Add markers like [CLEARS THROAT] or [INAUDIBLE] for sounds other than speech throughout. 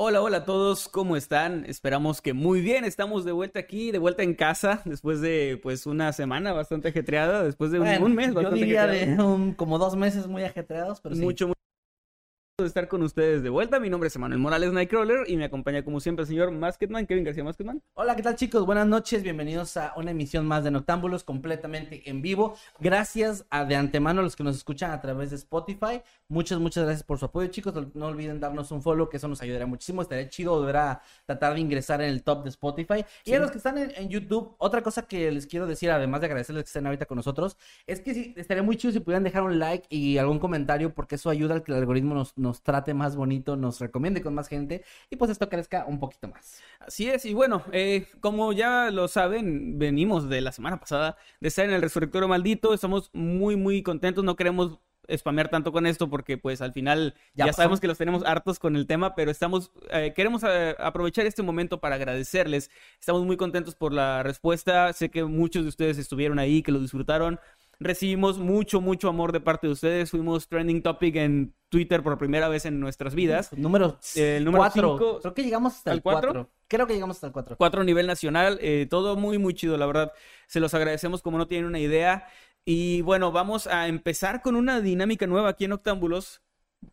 Hola, hola a todos, ¿cómo están? Esperamos que muy bien, estamos de vuelta aquí, de vuelta en casa, después de pues una semana bastante ajetreada, después de un, Bueno, un mes yo bastante diría ajetreado. de un- como dos meses muy ajetreados, pero sí. Mucho, mucho de estar con ustedes de vuelta. Mi nombre es Emanuel Morales Nightcrawler y me acompaña como siempre el señor Masketman, Kevin García Masketman. Hola, ¿qué tal chicos? Buenas noches, bienvenidos a una emisión más de Noctámbulos completamente en vivo. Gracias a de antemano a los que nos escuchan a través de Spotify. Muchas, muchas gracias por su apoyo chicos. No- olviden darnos un follow, que eso nos ayudaría muchísimo. Estaría chido volver a tratar de ingresar en el top de Spotify. Y a los que están en, en YouTube, otra cosa que les quiero decir, además de agradecerles que estén ahorita con nosotros, es que sí, estaría muy chido si pudieran dejar un like y algún comentario, porque eso ayuda a que el algoritmo nos, nos trate más bonito, nos recomiende con más gente y pues esto crezca un poquito más. Así es, y bueno, eh, como ya lo saben, venimos de la semana pasada de estar en el Resurrectorio Maldito, estamos muy, muy contentos, no queremos spamear tanto con esto porque pues al final Ya sabemos que los tenemos hartos con el tema, pero estamos, eh, queremos eh, aprovechar este momento para agradecerles, estamos muy contentos por la respuesta, sé que muchos de ustedes estuvieron ahí, que lo disfrutaron, recibimos mucho, mucho amor de parte de ustedes, fuimos trending topic en Twitter por primera vez en nuestras vidas. Número El número 4. cinco- Creo que llegamos hasta ¿Al el cuatro? 4. Creo que llegamos hasta el 4. cuatro a nivel nacional, eh, todo muy, muy chido, la verdad. Se los agradecemos como no tienen una idea. Y bueno, vamos a empezar con una dinámica nueva aquí en Octámbulos.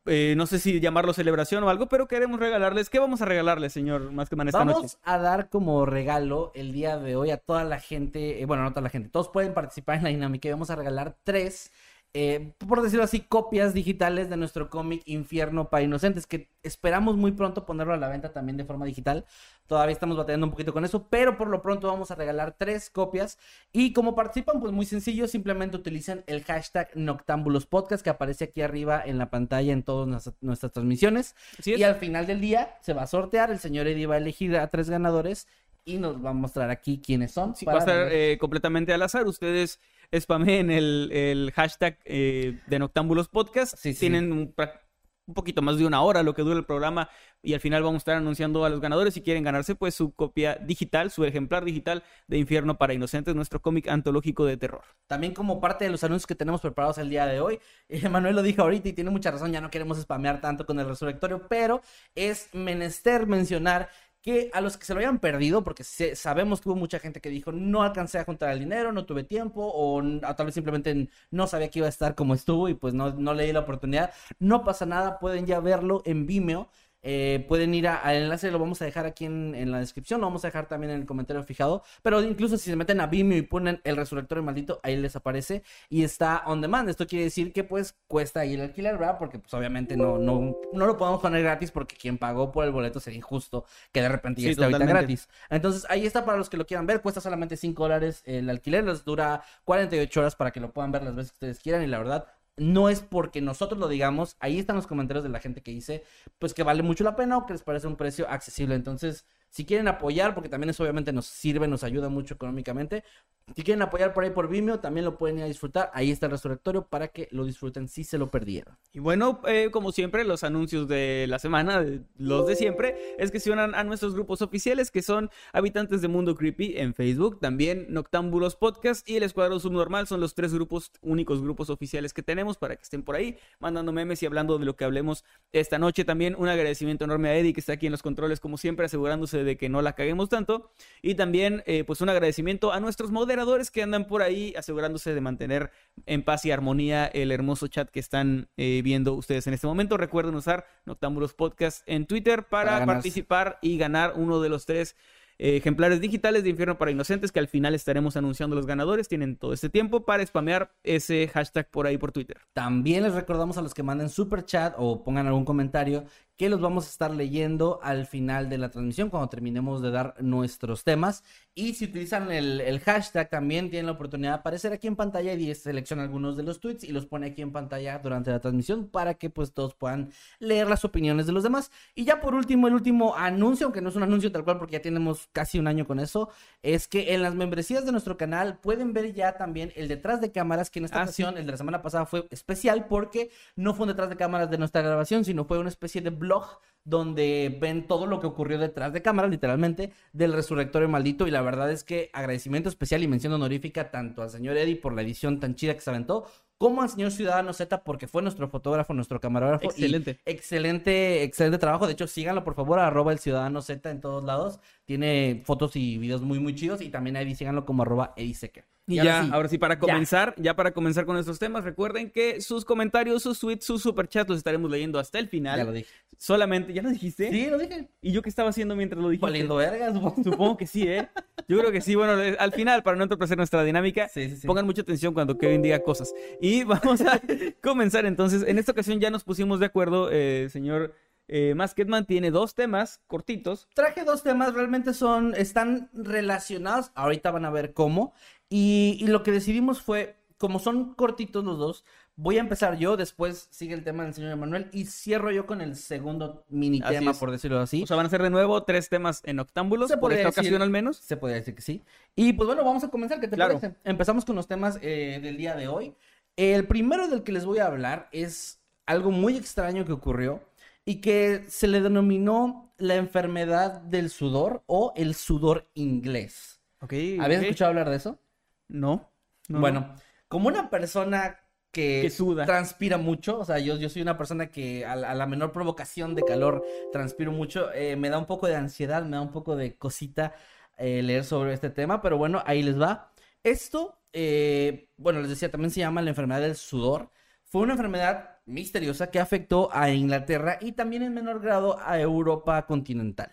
Eh, no sé si llamarlo celebración o algo, pero queremos regalarles. ¿Qué vamos a regalarles, señor Maskman, esta Vamos noche? a dar como regalo el día de hoy a toda la gente, eh, bueno, no toda la gente, todos pueden participar en la dinámica y vamos a regalar tres, eh, por decirlo así, copias digitales de nuestro cómic Infierno para Inocentes, que esperamos muy pronto ponerlo a la venta también de forma digital. Todavía estamos batallando un poquito con eso, pero por lo pronto vamos a regalar tres copias. Y como participan, pues muy sencillo, simplemente utilicen el hashtag Noctámbulos Podcast que aparece aquí arriba en la pantalla en todas nuestras, nuestras transmisiones. Y al final del día se va a sortear, el señor Eddie va a elegir a tres ganadores y nos va a mostrar aquí quiénes son. Sí, va a estar eh, completamente al azar. Ustedes spameen el, el hashtag eh, de Noctámbulos Podcast. Sí, sí. Tienen un poquito más de una hora lo que dura el programa y al final vamos a estar anunciando a los ganadores si quieren ganarse pues su copia digital, su ejemplar digital de Infierno para Inocentes, nuestro cómic antológico de terror. También como parte de los anuncios que tenemos preparados el día de hoy, eh, [LAUGHS] Manuel lo dijo ahorita y tiene mucha razón, ya no queremos spamear tanto con el resurrectorio, pero es menester mencionar que a los que se lo hayan perdido, porque se- sabemos que hubo mucha gente que dijo no alcancé a juntar el dinero, no tuve tiempo, o, tal vez simplemente no sabía que iba a estar como estuvo y pues no, no leí la oportunidad, no pasa nada, pueden ya verlo en Vimeo. Eh, pueden ir a- al enlace, lo vamos a dejar aquí en, en la descripción, lo vamos a dejar también en el comentario fijado. Pero incluso si se meten a Vimeo y ponen el resurrectorio maldito, ahí les aparece y está on demand. Esto quiere decir que pues cuesta ahí el alquiler, ¿verdad? Porque pues obviamente no, no, no lo podemos poner gratis porque quien pagó por el boleto sería injusto que de repente ya Sí, esté ahorita gratis. Entonces ahí está para los que lo quieran ver, cuesta solamente 5 dólares el alquiler, les dura 48 horas para que lo puedan ver las veces que ustedes quieran y la verdad no es porque nosotros lo digamos, ahí están los comentarios de la gente que dice, pues que vale mucho la pena o que les parece un precio accesible. Entonces, si quieren apoyar, porque también eso obviamente nos sirve, nos ayuda mucho económicamente, si quieren apoyar por ahí por Vimeo, también lo pueden ir a disfrutar. Ahí está el resurrectorio para que lo disfruten si se lo perdieron. Y bueno, eh, como siempre, los anuncios de la semana, los de siempre, es que se unan a nuestros grupos oficiales, que son Habitantes de Mundo Creepy en Facebook, también Noctámbulos Podcast y el Escuadrón Subnormal, son los tres grupos, únicos grupos oficiales que tenemos para que estén por ahí, mandando memes y hablando de lo que hablemos esta noche. También un agradecimiento enorme a Eddie, que está aquí en los controles, como siempre, asegurándose de que no la caguemos tanto. Y también, eh, pues, un agradecimiento a nuestros moderadores que andan por ahí, asegurándose de mantener en paz y armonía el hermoso chat que están eh, viendo ustedes en este momento. Recuerden usar Noctámbulos Podcast en Twitter para, Para participar y ganar uno de los tres eh, ejemplares digitales de Infierno para Inocentes que al final estaremos anunciando los ganadores. Tienen todo este tiempo para spamear ese hashtag por ahí por Twitter. También les recordamos a los que manden super chat o pongan algún comentario que los vamos a estar leyendo al final de la transmisión cuando terminemos de dar nuestros temas. Y si utilizan el, el hashtag también tienen la oportunidad de aparecer aquí en pantalla y selecciona algunos de los tweets y los pone aquí en pantalla durante la transmisión para que pues todos puedan leer las opiniones de los demás. Y ya por último, el último anuncio, aunque no es un anuncio tal cual porque ya tenemos casi un año con eso, es que en las membresías de nuestro canal pueden ver ya también el detrás de cámaras, que en esta Ah, ocasión, el de la semana pasada fue especial porque no fue un detrás de cámaras de nuestra grabación, sino fue una especie de blog donde ven todo lo que ocurrió detrás de cámaras, literalmente, del Resurrectorio Maldito. Y la verdad es que agradecimiento especial y mención honorífica tanto al señor Eddie por la edición tan chida que se aventó, como al señor Ciudadano Z porque fue nuestro fotógrafo, nuestro camarógrafo. Excelente. excelente, excelente trabajo. De hecho, síganlo por favor, arroba el Ciudadano Z en todos lados. Tiene fotos y videos muy, muy chidos. Y también a Eddie síganlo como arroba Eddie Secker. Y, ahora ya, sí, ahora sí, para comenzar, ya. para comenzar con nuestros temas, recuerden que sus comentarios, sus tweets, sus superchats los estaremos leyendo hasta el final. Ya lo dije. Solamente, ¿ya lo dijiste? Sí, lo dije. ¿Y yo qué estaba haciendo mientras lo dijiste? Valiendo vergas, supongo. Supongo que sí, ¿eh? Yo creo que sí. Bueno, al final, para no entorpecer nuestra dinámica, Sí, sí, sí. pongan mucha atención cuando Kevin diga cosas. Y [LAUGHS] vamos a comenzar entonces. En esta ocasión ya nos pusimos de acuerdo, eh, señor eh, Masketman tiene dos temas cortitos. Traje dos temas, realmente son, están relacionados, ahorita van a ver cómo, y, y lo que decidimos fue, como son cortitos los dos, voy a empezar yo, después sigue el tema del señor Emanuel, y cierro yo con el segundo mini Así tema, es. por decirlo así. O sea, van a ser de nuevo tres temas en octámbulos, Se por esta decir. ocasión al menos. Se podría decir que sí. Y pues bueno, vamos a comenzar, ¿qué te Claro. parece? Empezamos con los temas eh, del día de hoy. El primero del que les voy a hablar es algo muy extraño que ocurrió y que se le denominó la enfermedad del sudor o el sudor inglés. ¿Habías escuchado hablar de eso? No. no, bueno, como una persona que, Que suda. transpira mucho, o sea, yo, yo soy una persona que a la, a la menor provocación de calor transpiro mucho, eh, me da un poco de ansiedad, me da un poco de cosita eh, leer sobre este tema, pero bueno, ahí les va. Esto, eh, bueno, les decía, también se llama la enfermedad del sudor. Fue una enfermedad misteriosa que afectó a Inglaterra y también en menor grado a Europa continental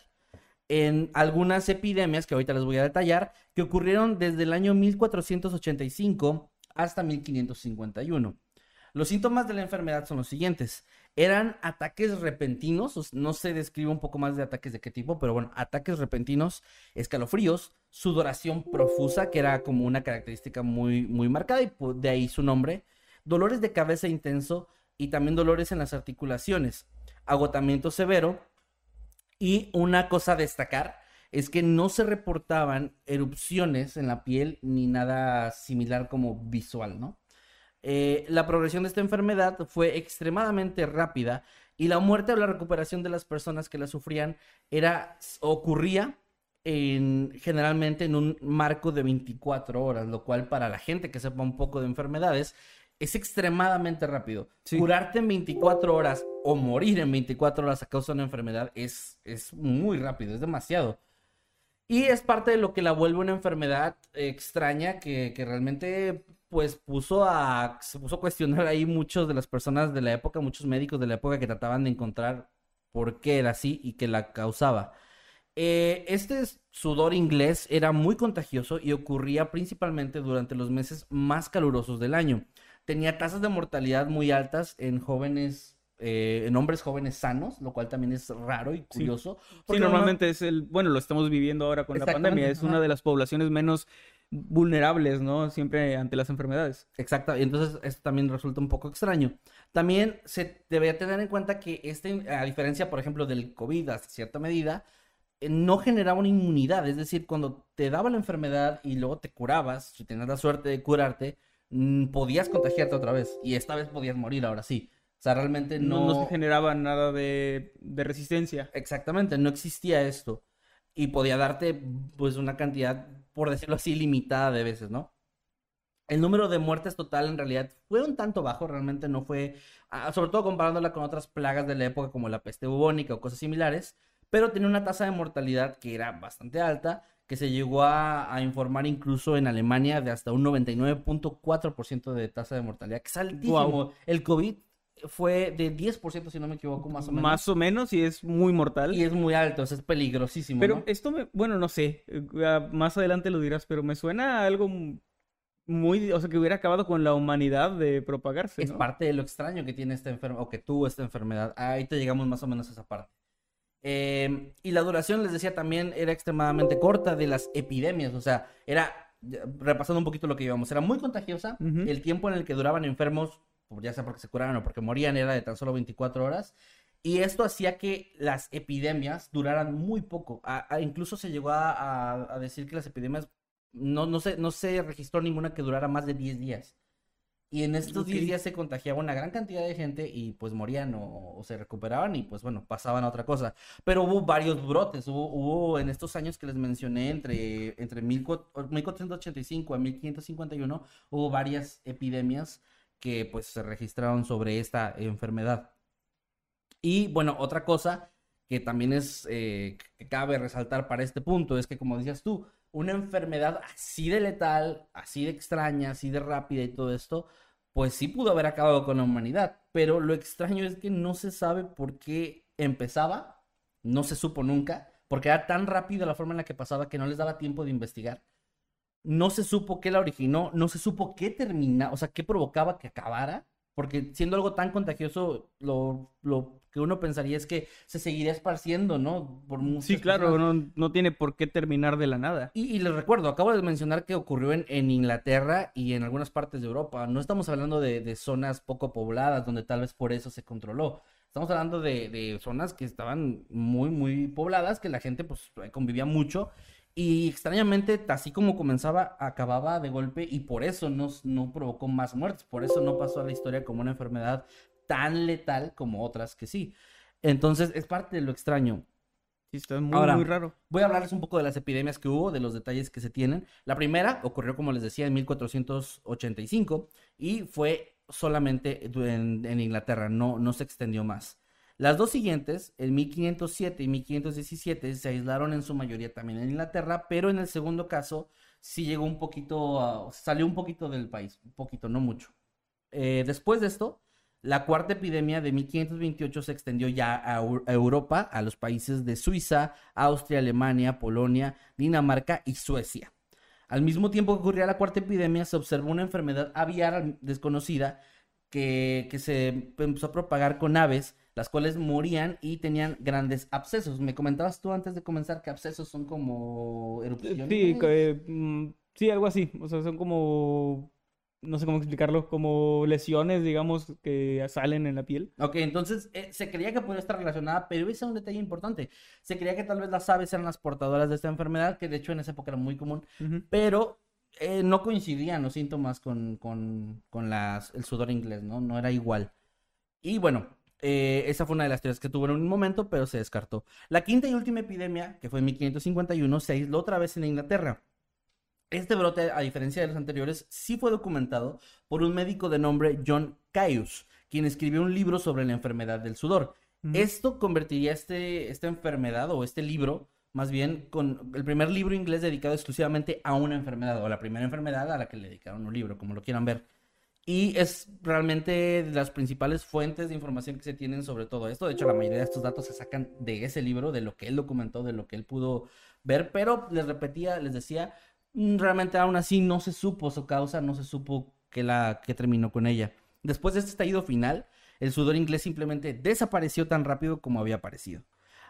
en algunas epidemias que ahorita les voy a detallar, que ocurrieron desde el año 1485 hasta 1551. Los síntomas de la enfermedad son los siguientes. Eran ataques repentinos, os- no se describe un poco más de ataques de qué tipo, pero bueno, ataques repentinos, escalofríos, sudoración profusa, que era como una característica muy, muy marcada y de ahí su nombre, dolores de cabeza intenso y también dolores en las articulaciones, agotamiento severo, y una cosa a destacar es que no se reportaban erupciones en la piel ni nada similar como visual, ¿no? Eh, la progresión de esta enfermedad fue extremadamente rápida y la muerte o la recuperación de las personas que la sufrían era ocurría en, generalmente en un marco de 24 horas, lo cual para la gente que sepa un poco de enfermedades es extremadamente rápido. Sí. Curarte en 24 horas o morir en 24 horas a causa de una enfermedad es, es muy rápido, es demasiado. Y es parte de lo que la vuelve una enfermedad extraña que, que realmente pues puso a, se puso a cuestionar ahí muchos de las personas de la época, muchos médicos de la época que trataban de encontrar por qué era así y que la causaba. Eh, este sudor inglés era muy contagioso y ocurría principalmente durante los meses más calurosos del año. Tenía tasas de mortalidad muy altas en jóvenes, eh, en hombres jóvenes sanos, lo cual también es raro y curioso. Sí, porque normalmente es el, bueno, lo estamos viviendo ahora con la pandemia, es una de las poblaciones menos vulnerables, ¿no? Siempre ante las enfermedades. Exacto, y entonces esto también resulta un poco extraño. También se debería tener en cuenta que este, a diferencia, por ejemplo, del COVID hasta cierta medida, eh, no generaba una inmunidad, es decir, cuando te daba la enfermedad y luego te curabas, si tenías la suerte de curarte, podías contagiarte otra vez y esta vez podías morir ahora sí. O sea, realmente No, no... no se generaba nada de, de resistencia. Exactamente, no existía esto. Y podía darte, pues, una cantidad, por decirlo así, limitada de veces, ¿no? El número de muertes total en realidad fue un tanto bajo, realmente no fue, sobre todo comparándola con otras plagas de la época como la peste bubónica o cosas similares, pero tenía una tasa de mortalidad que era bastante alta, que se llegó a, a informar incluso en Alemania de hasta un 99.4% de tasa de mortalidad, que es altísimo. Guau. El COVID fue de 10%, si no me equivoco, más o menos. Más o menos, y es muy mortal. Y es muy alto, o sea, es peligrosísimo. Pero ¿no? esto me, bueno, no sé, eh, más adelante lo dirás, pero me suena a algo muy, o sea, que hubiera acabado con la humanidad de propagarse, Es ¿no? parte de lo extraño que tiene esta enfermedad, o que tuvo esta enfermedad. Ahí te llegamos más o menos a esa parte. Eh, y la duración, les decía, también era extremadamente corta de las epidemias. O sea, era, repasando un poquito lo que íbamos, era muy contagiosa. El tiempo en el que duraban enfermos, ya sea porque se curaban o porque morían, era de tan solo 24 horas. Y esto hacía que las epidemias duraran muy poco. A- a- incluso se llegó a decir que las epidemias, no, no, se, no se registró ninguna que durara más de 10 días. Y en estos Ok. 10 días se contagiaba una gran cantidad de gente y pues morían o, o se recuperaban y pues bueno, pasaban a otra cosa. Pero hubo varios brotes, hubo, hubo en estos años que les mencioné, entre, entre 14- 1485 a 1551, hubo varias epidemias que pues se registraron sobre esta enfermedad. Y bueno, otra cosa que también es eh, que cabe resaltar para este punto es que como decías tú, una enfermedad así de letal, así de extraña, así de rápida y todo esto, pues sí pudo haber acabado con la humanidad, pero lo extraño es que no se sabe por qué empezaba, no se supo nunca, porque era tan rápido la forma en la que pasaba que no les daba tiempo de investigar. No se supo qué la originó, no se supo qué termina, o sea, qué provocaba que acabara, porque siendo algo tan contagioso, lo, lo que uno pensaría es que se seguiría esparciendo, ¿no? Por Sí, claro, no, no tiene por qué terminar de la nada. Y, y les recuerdo, acabo de mencionar que ocurrió en, en Inglaterra y en algunas partes de Europa. No estamos hablando de, de zonas poco pobladas donde tal vez por eso se controló. Estamos hablando de, de zonas que estaban muy, muy pobladas, que la gente pues convivía mucho. Y extrañamente, así como comenzaba, acababa de golpe y por eso no, no provocó más muertes. Por eso no pasó a la historia como una enfermedad tan letal como otras que sí. Entonces, es parte de lo extraño. Sí, está muy, Ahora, muy raro. Voy a hablarles un poco de las epidemias que hubo, de los detalles que se tienen. La primera ocurrió, como les decía, en 1485 y fue solamente en, en Inglaterra, no, no se extendió más. Las dos siguientes, en 1507 y 1517, se aislaron en su mayoría también en Inglaterra, pero en el segundo caso sí llegó un poquito, salió un poquito del país, un poquito, no mucho. Eh, después de esto, la cuarta epidemia de 1528 se extendió ya a, a Europa, a los países de Suiza, Austria, Alemania, Polonia, Dinamarca y Suecia. Al mismo tiempo que ocurría la cuarta epidemia, se observó una enfermedad aviar desconocida que, que se empezó a propagar con aves, las cuales morían y tenían grandes abscesos. Me comentabas tú antes de comenzar que abscesos son como erupciones. Sí, que, mm, sí, algo así. O sea, son como, no sé cómo explicarlo, como lesiones, digamos, que salen en la piel. Ok, entonces eh, se creía que podía estar relacionada, pero ese es un detalle importante. Se creía que tal vez las aves eran las portadoras de esta enfermedad, que de hecho en esa época era muy común, pero eh, no coincidían los síntomas con, con, con las, el sudor inglés, ¿no? No era igual. Y bueno, eh, esa fue una de las teorías que tuvo en un momento, pero se descartó. La quinta y última epidemia, que fue en 1551, se aisló otra vez en Inglaterra. Este brote, a diferencia de los anteriores, sí fue documentado por un médico de nombre John Caius, quien escribió un libro sobre la enfermedad del sudor. Ujú. Esto convertiría este, esta enfermedad o este libro, más bien, con el primer libro inglés dedicado exclusivamente a una enfermedad, o la primera enfermedad a la que le dedicaron un libro, como lo quieran ver. Y es realmente las principales fuentes de información que se tienen sobre todo esto. De hecho, la mayoría de estos datos se sacan de ese libro, de lo que él documentó, de lo que él pudo ver. Pero les repetía, les decía, mm, realmente aún así no se supo su causa, no se supo que la que terminó con ella. Después de este estallido final, el sudor inglés simplemente desapareció tan rápido como había aparecido.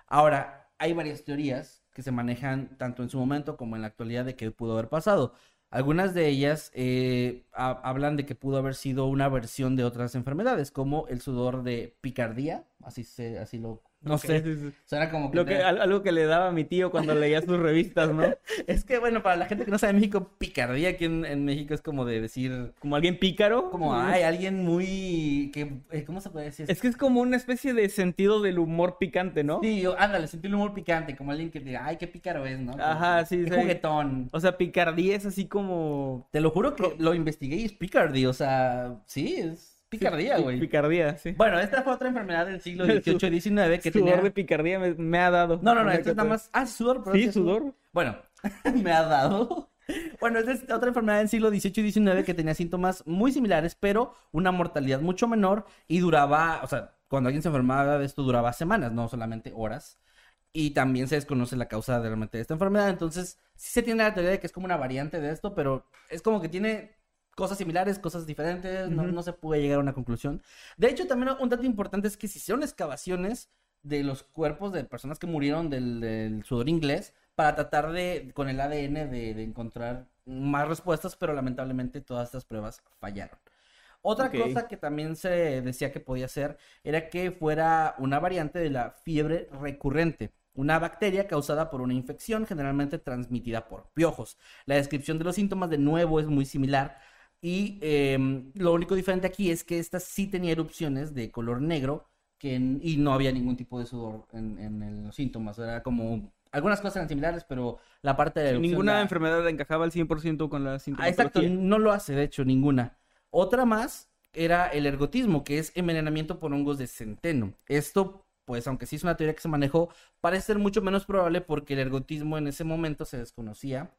Ahora, hay varias teorías que se manejan tanto en su momento como en la actualidad de qué pudo haber pasado. Algunas de ellas eh, ha- hablan de que pudo haber sido una versión de otras enfermedades, como el sudor de picardía, así se, así lo, no sé, sí, sí. suena como que Lo que, te- algo que le daba a mi tío cuando leía sus revistas, ¿no? [LAUGHS] es que bueno, para la gente que no sabe México, picardía aquí en, en México es como de decir, Como alguien pícaro. como, ay, alguien muy, que, eh, ¿cómo se puede decir? Es que es como una especie de sentido del humor picante, ¿no? Sí, yo- ándale, sentí el humor picante, como alguien que diga, ay, qué pícaro es, ¿no? Como Ajá, sí, Qué sí. juguetón. O sea, picardía es así como... Te lo juro que lo investigué y es picardy, o sea, sí, es picardía, güey. Picardía, sí. Bueno, esta fue otra enfermedad del siglo [LAUGHS] XVIII y XIX que Sudor tenía... de picardía me, me ha dado. No, no, no, esto es nada más... Ah, sudor, pero Sí, sudor. Bueno, [LAUGHS] me ha dado. Bueno, esta es otra enfermedad del siglo XVIII y XIX que tenía síntomas muy similares, pero una mortalidad mucho menor y duraba, o sea, cuando alguien se enfermaba de esto duraba semanas, no solamente horas. Y también se desconoce la causa de realmente de esta enfermedad. Entonces, sí se tiene la teoría de que es como una variante de esto, pero es como que tiene cosas similares, cosas diferentes, no, se puede llegar a una conclusión. De hecho, también un dato importante es que se hicieron excavaciones de los cuerpos de personas que murieron del, del sudor inglés para tratar de, con el ADN, de, de encontrar más respuestas, pero lamentablemente todas estas pruebas fallaron. Otra cosa que también se decía que podía ser era que fuera una variante de la fiebre recurrente, una bacteria causada por una infección generalmente transmitida por piojos. La descripción de los síntomas de nuevo es muy similar y em, lo único diferente aquí es que esta sí tenía erupciones de color negro que, en- y no había ningún tipo de sudor en, los síntomas. Era como... Algunas cosas eran similares, pero la parte de la Ninguna la- enfermedad encajaba al 100% con la Ah, exacto, sintomatología. no lo hace, de hecho, ninguna. Otra más era el ergotismo, que es envenenamiento por hongos de centeno. Esto, pues, aunque sí es una teoría que se manejó, parece ser mucho menos probable porque el ergotismo en ese momento se desconocía,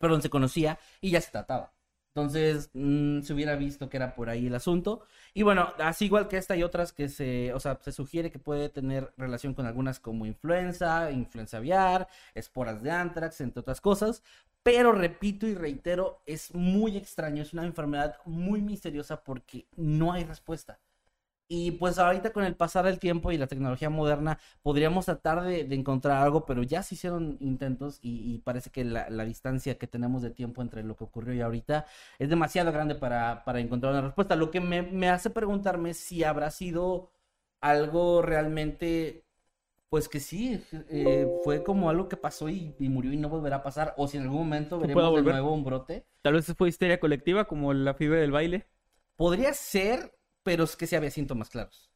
perdón, se conocía y ya se trataba. Entonces, mm, se hubiera visto que era por ahí el asunto. Y bueno, así igual que esta y otras que se, o sea, se sugiere que puede tener relación con algunas como influenza, influenza aviar, esporas de antrax, entre otras cosas. Pero repito y reitero, es muy extraño, es una enfermedad muy misteriosa porque no hay respuesta. Y pues ahorita con el pasar del tiempo y la tecnología moderna podríamos tratar de, de encontrar algo, pero ya se hicieron intentos y, y parece que la, la distancia que tenemos de tiempo entre lo que ocurrió y ahorita es demasiado grande para, para encontrar una respuesta. Lo que me, me hace preguntarme si habrá sido algo realmente, pues que sí, eh, fue como algo que pasó y, y murió y no volverá a pasar, o si en algún momento veremos de nuevo un brote. Tal vez fue histeria colectiva, como la fiebre del baile. Podría ser, pero es que sí había síntomas claros.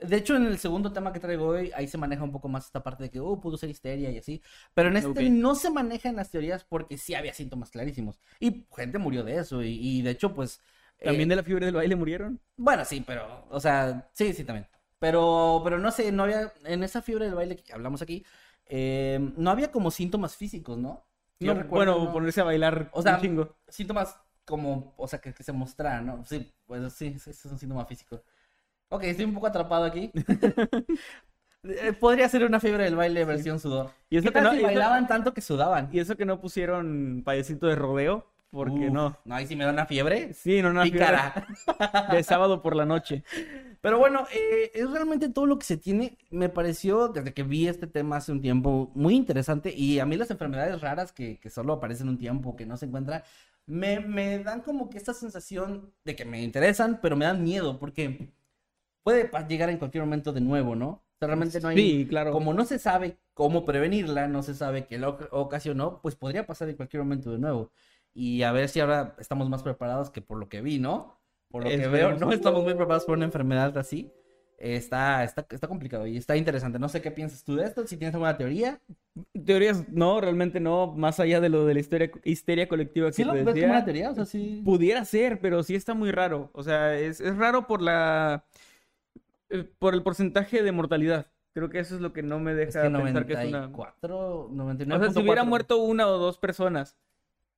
De hecho, en el segundo tema que traigo hoy, ahí se maneja un poco más esta parte de que, oh, pudo ser histeria y así. Pero en este no se maneja en las teorías porque sí había síntomas clarísimos. Y gente murió de eso. Y, y de hecho, pues. También eh, de la fiebre del baile murieron. Bueno, sí, pero, o sea, sí, sí, también. Pero, pero no sé, no había, en esa fiebre del baile que hablamos aquí, eh, no había como síntomas físicos, ¿no? No, recuerdo, bueno, ¿no? ponerse a bailar O sea, un chingo. Síntomas como, o sea, que, que se mostraran, ¿no? Sí, pues sí, sí, es un síntoma físico. Ok, estoy un poco atrapado aquí. [LAUGHS] Eh, Podría ser una fiebre del baile versión sudor. Y eso ¿Qué que tal no- si eso- bailaban tanto que sudaban? Y eso que no pusieron payasito de rodeo, porque Uf, no. No, ahí sí me da una fiebre. Sí, no, una fiebre Pícara. [LAUGHS] de sábado por la noche. Pero bueno, eh, es realmente todo lo que se tiene. Me pareció, desde que vi este tema hace un tiempo, muy interesante. Y a mí las enfermedades raras que, que solo aparecen un tiempo, que no se encuentran, me, me dan como que esta sensación de que me interesan, pero me dan miedo, porque puede llegar en cualquier momento de nuevo, ¿no? O sea, realmente no hay... Sí, claro. Como no se sabe cómo prevenirla, no se sabe qué lo ocasionó, pues podría pasar en cualquier momento de nuevo. Y a ver si ahora estamos más preparados que por lo que vi, ¿no? Por lo que veo, no estamos muy preparados por una enfermedad así. Está, está, está complicado y está interesante. No sé qué piensas tú de esto, si tienes alguna teoría. Teorías, no, realmente no, más allá de lo de la histeria, histeria colectiva que ¿Sí lo ves como una teoría? O sea, sí. pudiera ser, pero sí está muy raro. O sea, es, es raro por la eh, por el porcentaje de mortalidad. Creo que eso es lo que no me Es deja que pensar que es una. 94, O 99. sea, si hubiera muerto una o dos personas,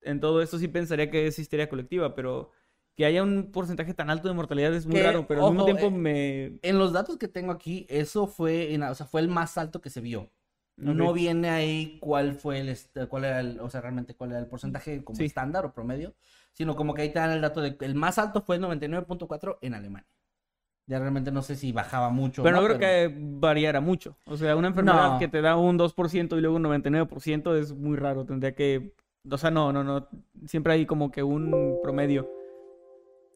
en todo esto sí pensaría que es histeria colectiva, pero que haya un porcentaje tan alto de mortalidad es muy Que, raro, pero al mismo ojo, tiempo eh, me... En los datos que tengo aquí, eso fue, en- o sea, fue el más alto que se vio. No Ok. viene ahí cuál fue el, est- cuál era el, o sea, realmente cuál era el porcentaje como Sí. estándar o promedio, sino como que ahí te dan el dato de el más alto fue 99.4 en Alemania. Ya realmente no sé si bajaba mucho. Pero no ¿no? creo que variara mucho. O sea, una enfermedad No. que te da un 2% y luego un 99% es muy raro. Tendría que... O sea, no, no, no. Siempre hay como que un promedio.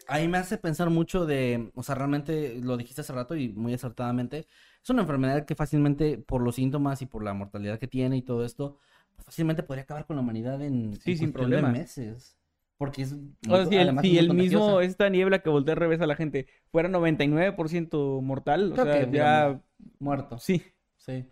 Ahí me hace pensar mucho de, o sea, realmente lo dijiste hace rato y muy acertadamente, es una enfermedad que fácilmente por los síntomas y por la mortalidad que tiene y todo esto, pues, fácilmente podría acabar con la humanidad en, Sí, en sin cuestión de meses. Porque es... O sea, si el, si mismo, esta niebla que voltea al revés a la gente, fuera 99% mortal, o Creo sea, que ya... Muerto. Sí. Sí.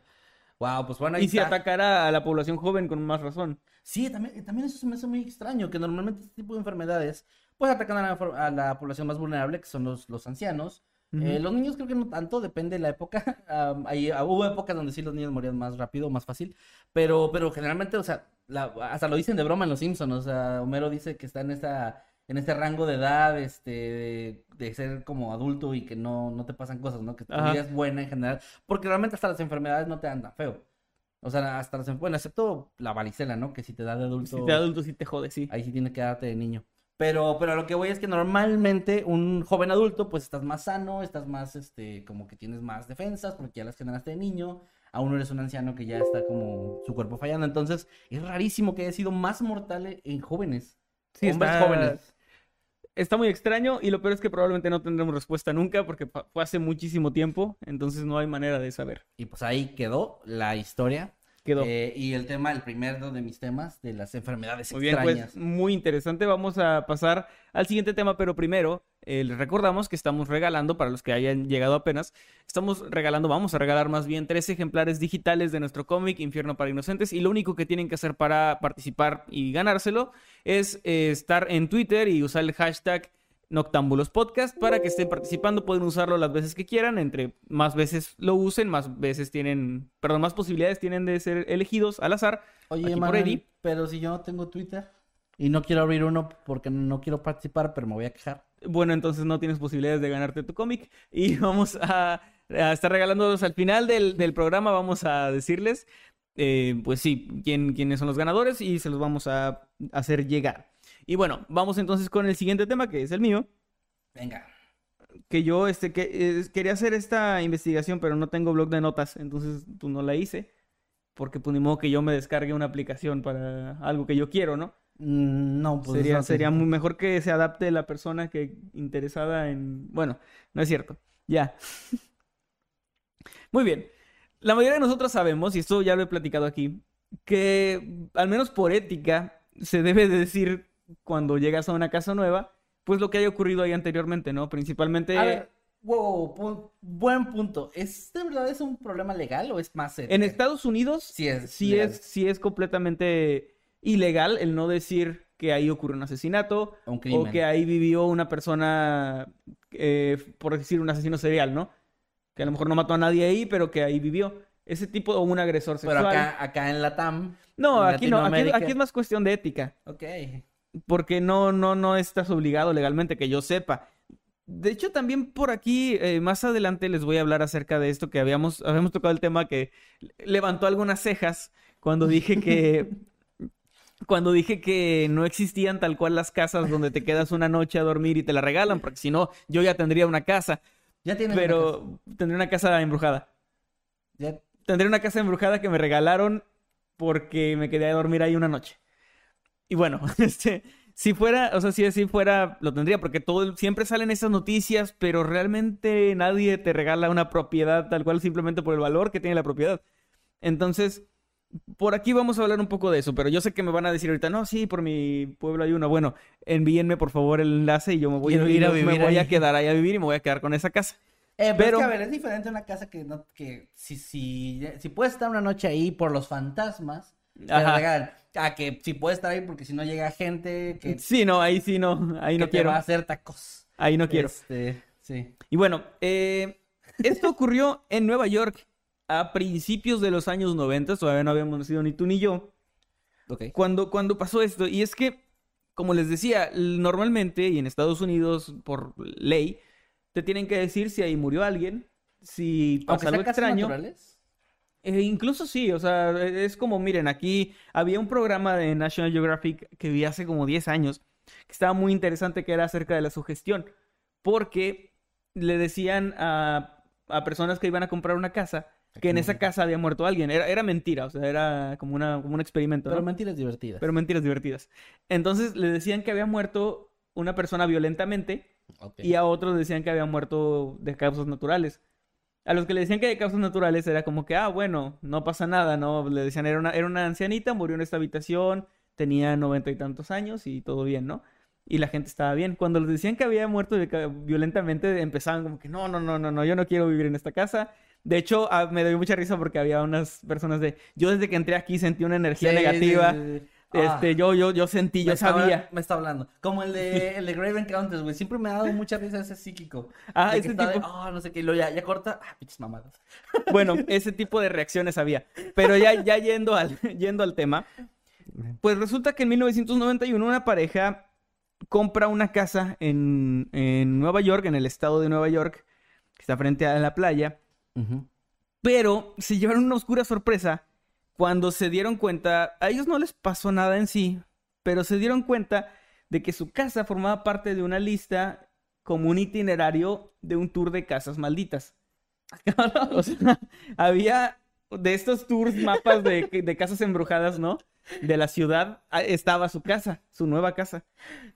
Wow, pues bueno, ahí Y si atacara a la población joven con más razón. Sí, también, también eso se me hace muy extraño, que normalmente este tipo de enfermedades pues atacan a la, for- a la población más vulnerable, que son los, los ancianos. Eh, los niños creo que no tanto, depende de la época. [LAUGHS] Am, ahí, ah, hubo épocas donde sí los niños morían más rápido, más fácil, pero, pero generalmente, o sea, la- hasta lo dicen de broma en Los Simpsons, o sea, Homero dice que está en esta, en este rango de edad, este, de, de ser como adulto y que no, no te pasan cosas, ¿no? Que tu vida es buena en general, porque realmente hasta las enfermedades no te dan tan feo. O sea, hasta las, bueno, excepto la varicela, ¿no? Que si te da de adulto, Si te adulto sí te jode, sí. ahí sí tiene que darte de niño. Pero, pero lo que voy es que normalmente un joven adulto, pues estás más sano, estás más, este, como que tienes más defensas, porque ya las generaste de niño. Aún eres un anciano que ya está como su cuerpo fallando. Entonces, es rarísimo que haya sido más mortal en jóvenes. Sí, hombres está- jóvenes. Está muy extraño y lo peor es que probablemente no tendremos respuesta nunca porque fue hace muchísimo tiempo, entonces no hay manera de saber. Y pues ahí quedó la historia. Quedó. Eh, y el tema, el primero de mis temas, de las enfermedades Muy bien, extrañas. pues muy interesante. Vamos a pasar al siguiente tema, pero primero eh, les recordamos que estamos regalando, para los que hayan llegado apenas, estamos regalando, vamos a regalar más bien tres ejemplares digitales de nuestro cómic Infierno para Inocentes y lo único que tienen que hacer para participar y ganárselo es eh, estar en Twitter y usar el hashtag Noctámbulos Podcast para que estén participando. Pueden usarlo las veces que quieran. Entre más veces lo usen, más veces tienen, perdón, más posibilidades tienen de ser elegidos al azar. Oye, Manuel, pero si yo no tengo Twitter y no quiero abrir uno porque no quiero participar, pero me voy a quejar. Bueno, entonces no tienes posibilidades de ganarte tu cómic. Y [LAUGHS] vamos a, a estar regalándolos al final del, del programa. Vamos a decirles, eh, pues sí, quién, quiénes son los ganadores y se los vamos a hacer llegar. Y bueno, vamos entonces con el siguiente tema, que es el mío. Venga. Que yo este, que, eh, quería hacer esta investigación, pero no tengo blog de notas, entonces pues, no la hice. Porque pues ni modo que yo me descargue una aplicación para algo que yo quiero, ¿no? Mm, No, pues sería no sería muy mejor que se adapte la persona que interesada en... Bueno, no es cierto. Ya. [LAUGHS] Muy bien. La mayoría de nosotros sabemos, y esto ya lo he platicado aquí, que al menos por ética se debe de decir cuando llegas a una casa nueva, pues lo que haya ocurrido ahí anteriormente, ¿no? Principalmente A ver, wow, pu- buen punto. ¿Es de verdad es un problema legal o es más en? Estados Unidos Sí es sí legal. es, sí es completamente ilegal el no decir que ahí ocurre un asesinato Un O que ahí vivió una persona, eh, por decir, un asesino serial, ¿no? Que a lo mejor no mató a nadie ahí, pero que ahí vivió. Ese tipo, o un agresor Pero sexual. acá, acá en la TAM. No, en aquí no, aquí, aquí es más cuestión de ética. Ok. Porque no, no, no estás obligado legalmente, que yo sepa. De hecho, también por aquí, eh, más adelante les voy a hablar acerca de esto que habíamos, habíamos tocado el tema que levantó algunas cejas cuando dije que, [LAUGHS] cuando dije que no existían tal cual las casas donde te quedas una noche a dormir y te la regalan, porque si no, yo ya tendría una casa, Ya tienes una pero tendría una casa embrujada. casa. Ya- Tendría una casa embrujada que me regalaron porque me quedé a dormir ahí una noche. Y bueno, [LAUGHS] este, si fuera, o sea, si así fuera, lo tendría, porque todo, siempre salen esas noticias, pero realmente nadie te regala una propiedad tal cual simplemente por el valor que tiene la propiedad. Entonces, por aquí vamos a hablar un poco de eso, pero yo sé que me van a decir ahorita, no, sí, por mi pueblo hay uno. Bueno, envíenme por favor el enlace y yo me voy, Quiero y ir a yo me vivir voy a quedar ahí a vivir y me voy a quedar con esa casa. Eh, pero, Pero- es que, a ver, es diferente una casa que no, que si, si, si puedes estar una noche ahí por los fantasmas, te regalan. A que si puedes estar ahí porque si no llega gente que, Sí, no, ahí sí no, ahí que no te quiero. va a hacer tacos. Ahí no quiero. Este, sí. Y bueno, eh, esto ocurrió en Nueva York a principios de los años 90, todavía no habíamos nacido ni tú ni yo, Ok. cuando, cuando pasó esto. Y es que, como les decía, normalmente y en Estados Unidos, por ley, te tienen que decir si ahí murió alguien, si pasa algo extraño. naturales. Eh, incluso sí, o sea, e- es como, miren, aquí había un programa de National Geographic que vi hace como 10 años, que estaba muy interesante, que era acerca de la sugestión, porque le decían a, a personas que iban a comprar una casa que en esa casa había muerto alguien. Era, era mentira, o sea, era como, una, como un experimento, Pero mentiras divertidas. Pero mentiras divertidas. Entonces le decían que había muerto una persona violentamente y a otros decían que había muerto de causas naturales. A los que le decían que de causas naturales era como que, ah, bueno, no pasa nada, ¿no? Le decían, era una, era una ancianita, murió en esta habitación, tenía noventa y tantos años y todo bien, ¿no? Y la gente estaba bien. Cuando les decían que había muerto violentamente, empezaban como que, no, no, no, no, no, yo no quiero vivir en esta casa. De hecho, ah, me dio mucha risa porque había unas personas de, yo desde que entré aquí sentí una energía sí, negativa. sí, sí. Ah, Este, yo, yo, yo sentí, yo sabía. Me está hablando. Como el de, [LAUGHS] el de Grave Encounters, güey. Siempre me ha dado mucha risa ese psíquico. Ah, De ese de, tipo. "Ah, no sé qué. Y luego ya, ya corta. Ah, pinches mamadas. [LAUGHS] Bueno, ese tipo de reacciones había. Pero ya, ya yendo, al, [LAUGHS] yendo al tema, pues resulta que en 1991 una pareja compra una casa en, en Nueva York, en el estado de Nueva York, que está frente a la playa, pero se llevaron una oscura sorpresa cuando se dieron cuenta, a ellos no les pasó nada en sí, pero se dieron cuenta de que su casa formaba parte de una lista como un itinerario de un tour de casas malditas. [LAUGHS] O sea, había de estos tours, mapas de, de casas embrujadas, ¿no? De la ciudad, ah, estaba su casa, su nueva casa.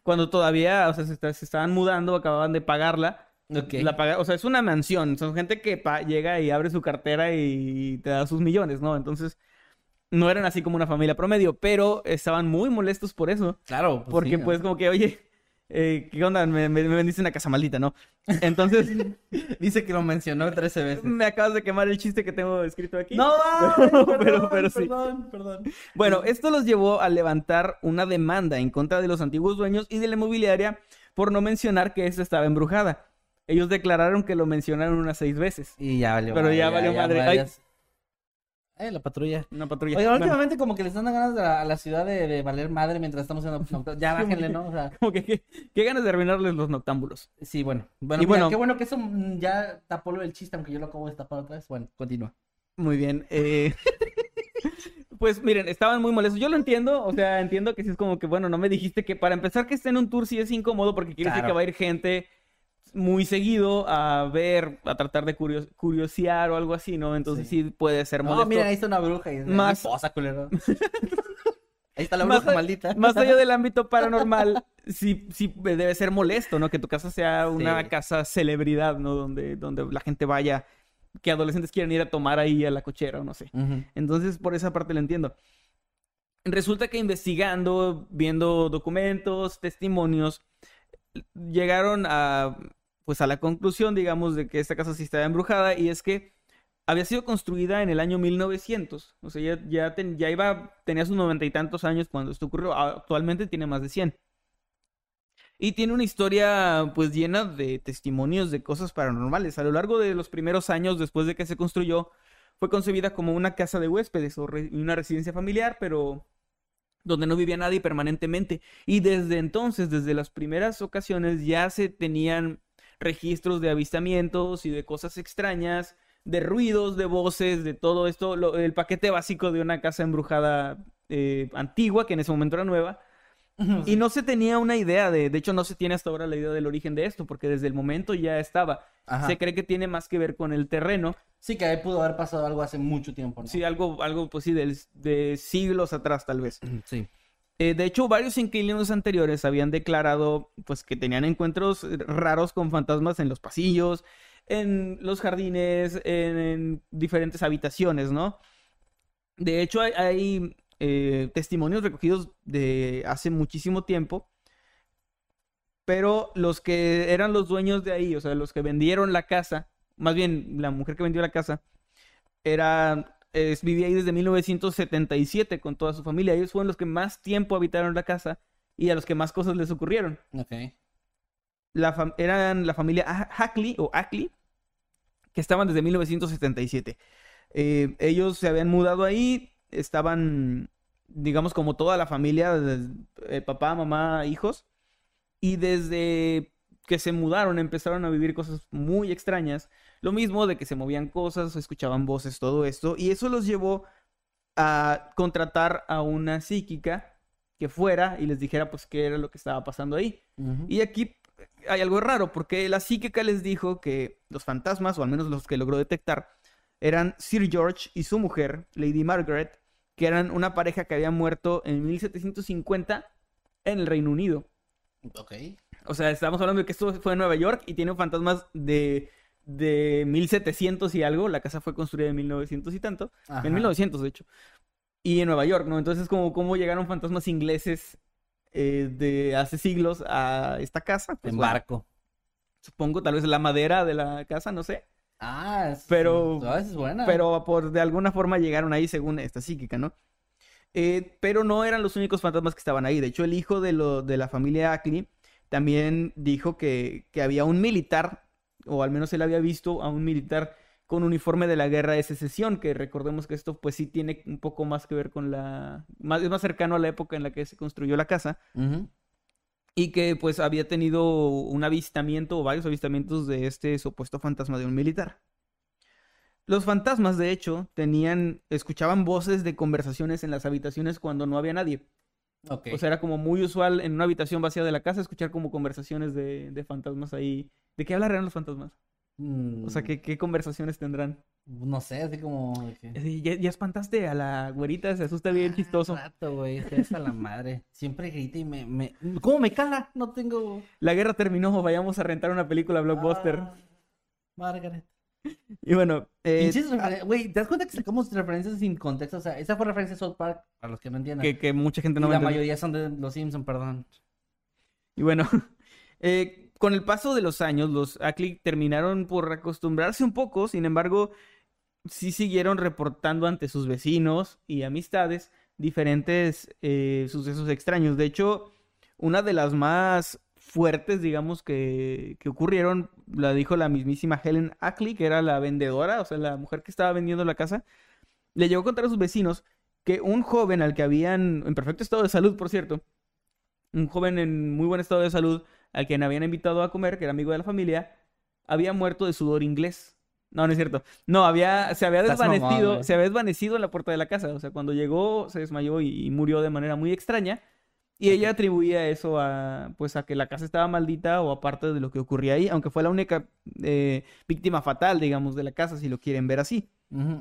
Cuando todavía, o sea, se, está- se estaban mudando, acababan de pagarla. Ok. La paga- o sea, es una mansión. Son gente que pa- llega y abre su cartera y te da sus millones, ¿no? Entonces, no eran así como una familia promedio, pero estaban muy molestos por eso. Claro. Porque, sí, pues, como que, oye, eh, ¿qué onda? Me, me, me vendiste una casa maldita, ¿no? Entonces, [LAUGHS] Dice que lo mencionó 13 veces. me acabas de quemar el chiste que tengo escrito aquí. No, [LAUGHS] Pero- perdón, pero sí. Perdón, perdón. Bueno, esto los llevó a levantar una demanda en contra de los antiguos dueños y de la inmobiliaria por no mencionar que esta estaba embrujada. Ellos declararon que lo mencionaron unas seis veces. Y ya valió Pero ya valió madre. Ay. Eh, la patrulla. Una patrulla. Oiga, Bueno, últimamente como que les dan ganas de la- a la ciudad de, de valer madre mientras estamos en Nocturno. Ya [LAUGHS] bájenle, ¿no? O sea, como que qué, qué ganas de arruinarles los noctámbulos. sí, bueno. Bueno, Y mira, bueno- qué bueno que eso ya tapó lo del chiste, aunque yo lo acabo de tapar otra vez. Bueno, continúa. Muy bien. eh, [LAUGHS] Pues miren, estaban muy molestos. Yo lo entiendo, o sea, entiendo que sí es como que, bueno, no me dijiste que para empezar que esté en un tour sí es incómodo porque quiere decir que va a ir gente muy seguido a ver, a tratar de curios- curiosear o algo así, ¿no? Entonces sí, puede ser No, molesto. miren, ahí está una bruja. Y es Más- esposa, culero. [LAUGHS] Ahí está la Más bruja a- maldita. Más allá [LAUGHS] del ámbito paranormal, sí, sí debe ser molesto, ¿no? Que tu casa sea una Sí. casa celebridad, ¿no? Donde, donde la gente vaya, que adolescentes quieran ir a tomar ahí a la cochera o no sé. Entonces, por esa parte lo entiendo. Resulta que investigando, viendo documentos, testimonios, llegaron a, pues a la conclusión, digamos, de que esta casa sí estaba embrujada y es que había sido construida en el año 1900. O sea, ya, ya, ya iba, tenía sus noventa y tantos años cuando esto ocurrió. Actualmente tiene más de 100. Y tiene una historia pues llena de testimonios de cosas paranormales. A lo largo de los primeros años después de que se construyó, fue concebida como una casa de huéspedes o una residencia familiar, pero donde no vivía nadie permanentemente. Y desde entonces, desde las primeras ocasiones, ya se tenían registros de avistamientos y de cosas extrañas, de ruidos, de voces, de todo esto, lo- el paquete básico de una casa embrujada eh, antigua, que en ese momento era nueva. Y no se tenía una idea de, de hecho no se tiene hasta ahora la idea del origen de esto, porque desde el momento ya estaba. Ajá. Se cree que tiene más que ver con el terreno, Sí, que ahí pudo haber pasado algo hace mucho tiempo, ¿no? sí, algo, algo pues sí, del- de siglos atrás tal vez. Sí. Eh, de hecho, varios inquilinos anteriores habían declarado pues que tenían encuentros raros con fantasmas en los pasillos, en los jardines, en, en diferentes habitaciones, ¿no? De hecho, hay, hay, eh, testimonios recogidos de hace muchísimo tiempo, pero los que eran los dueños de ahí, o sea, los que vendieron la casa, más bien la mujer que vendió la casa, era, es- vivía ahí desde 1977 con toda su familia. Ellos fueron los que más tiempo habitaron la casa y a los que más cosas les ocurrieron. Ok. La fam- eran la familia Ha- Hackley o Ackley, que estaban desde 1977. Eh, ellos se habían mudado ahí, estaban, digamos, como toda la familia, eh, papá, mamá, hijos, y desde que se mudaron empezaron a vivir cosas muy extrañas. Lo mismo de que se movían cosas, escuchaban voces, todo esto, y eso los llevó a contratar a una psíquica que fuera y les dijera pues qué era lo que estaba pasando ahí. Y aquí hay algo raro, porque la psíquica les dijo que los fantasmas, o al menos los que logró detectar, eran Sir George y su mujer, Lady Margaret, que eran una pareja que había muerto en 1750 en el Reino Unido. Ok. O sea, estamos hablando de que esto fue en Nueva York y tiene fantasmas de, de 1700 y algo. La casa fue construida en 1900 y tanto. Ajá. En 1900, de hecho. Y en Nueva York, ¿no? Entonces, como cómo llegaron fantasmas ingleses eh, de hace siglos a esta casa. Pues, En bueno, barco. supongo, tal vez la madera de la casa, no sé. Ah, es, Pero- ah, esa es buena. Pero por de alguna forma llegaron ahí según esta psíquica, ¿no? Eh, pero no eran los únicos fantasmas que estaban ahí. De hecho, el hijo de, lo, de la familia Ackley también dijo que, que había un militar, o al menos él había visto a un militar con uniforme de la guerra de secesión, que recordemos que esto pues sí tiene un poco más que ver con la... Más, es más cercano a la época en la que se construyó la casa. Y que pues había tenido un avistamiento o varios avistamientos de este supuesto fantasma de un militar. Los fantasmas, de hecho, tenían, escuchaban voces de conversaciones en las habitaciones cuando no había nadie. O sea, era como muy usual en una habitación vacía de la casa escuchar como conversaciones de, de fantasmas ahí. ¿De qué hablarán los fantasmas? O sea, Mm, ¿qué, qué conversaciones tendrán? No sé, así como... Así, Ya, ya espantaste a la güerita, se asusta bien chistoso. Rato, güey, es a la madre. Siempre grita y me, me... ¿Cómo me cala? No tengo... La guerra terminó, vayamos a rentar una película blockbuster. Ah, Margaret. [LAUGHS] Y bueno, eh, Güey, ¿te das cuenta que sacamos referencias sin contexto? O sea, esa fue referencia a South Park, para los que no entiendan. que, que mucha gente y no va a la mayoría son de Los Simpson, perdón. Y bueno, [LAUGHS] eh, con el paso de los años, los Ackley terminaron por acostumbrarse un poco, sin embargo, sí siguieron reportando ante sus vecinos y amistades diferentes eh, sucesos extraños. De hecho, una de las más fuertes, digamos, que, que ocurrieron, la dijo la mismísima Helen Ackley, que era la vendedora, o sea, la mujer que estaba vendiendo la casa, le llegó a contar a sus vecinos que un joven al que habían, en perfecto estado de salud, por cierto, un joven en muy buen estado de salud, al quien habían invitado a comer, que era amigo de la familia, había muerto de sudor inglés. No, no es cierto. No, había, se había desvanecido, se había desvanecido en la puerta de la casa. O sea, cuando llegó, se desmayó y, y murió de manera muy extraña. Y ella atribuía eso a, pues, a que la casa estaba maldita o aparte de lo que ocurría ahí, aunque fue la única eh, víctima fatal, digamos, de la casa, si lo quieren ver así.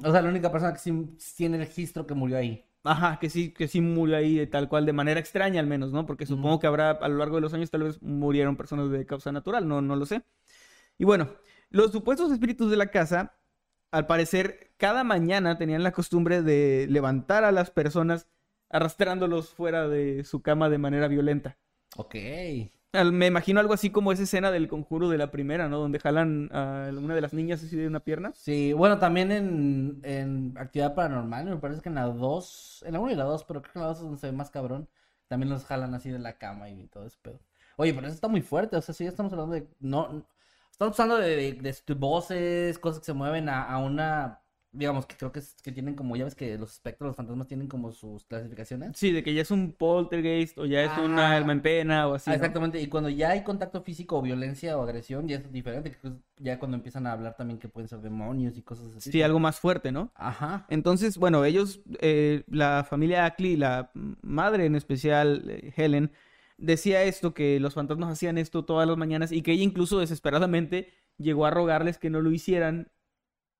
O sea, la única persona que sí tiene registro que murió ahí. Ajá, que sí, que sí murió ahí de tal cual, de manera extraña al menos, ¿no? Porque supongo que habrá, a lo largo de los años, tal vez murieron personas de causa natural, no, no lo sé. Y bueno, los supuestos espíritus de la casa, al parecer, cada mañana tenían la costumbre de levantar a las personas arrastrándolos fuera de su cama de manera violenta. Ok. Al- Me imagino algo así como esa escena del conjuro de la primera, ¿no? Donde jalan a una de las niñas así de una pierna. Sí, bueno, también en, en actividad paranormal, me parece que en la 2, en la 1 y la 2, pero creo que en la 2 es donde se ve más cabrón, también los jalan así de la cama y todo ese pedo. Oye, pero eso está muy fuerte, o sea, sí, ya estamos hablando de, no, estamos hablando de, de, de voces, cosas que se mueven a, a una, digamos, que creo que, es- que tienen como, ya ves que los espectros, los fantasmas tienen como sus clasificaciones. Sí, de que ya es un poltergeist o ya es una alma en pena o así. Ah, ¿no? exactamente, y cuando ya hay contacto físico o violencia o agresión, ya es diferente, ya cuando empiezan a hablar también que pueden ser demonios y cosas así. Sí, algo más fuerte, ¿no? Ajá. Entonces, bueno, ellos, eh, la familia Ackley, la madre en especial, eh, Helen, decía esto, que los fantasmas hacían esto todas las mañanas y que ella incluso desesperadamente llegó a rogarles que no lo hicieran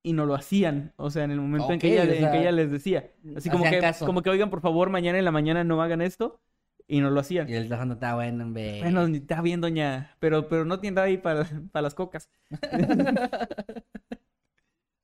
y no lo hacían. O sea, en el momento en, que ella, o en que sea, ella les decía. Así como que, caso. como que, oigan, por favor, mañana en la mañana no hagan esto y no lo hacían. Y el teléfono está bueno, hombre. Bueno, está bien, doña, pero, pero no tienda ahí para, para las cocas. [LAUGHS]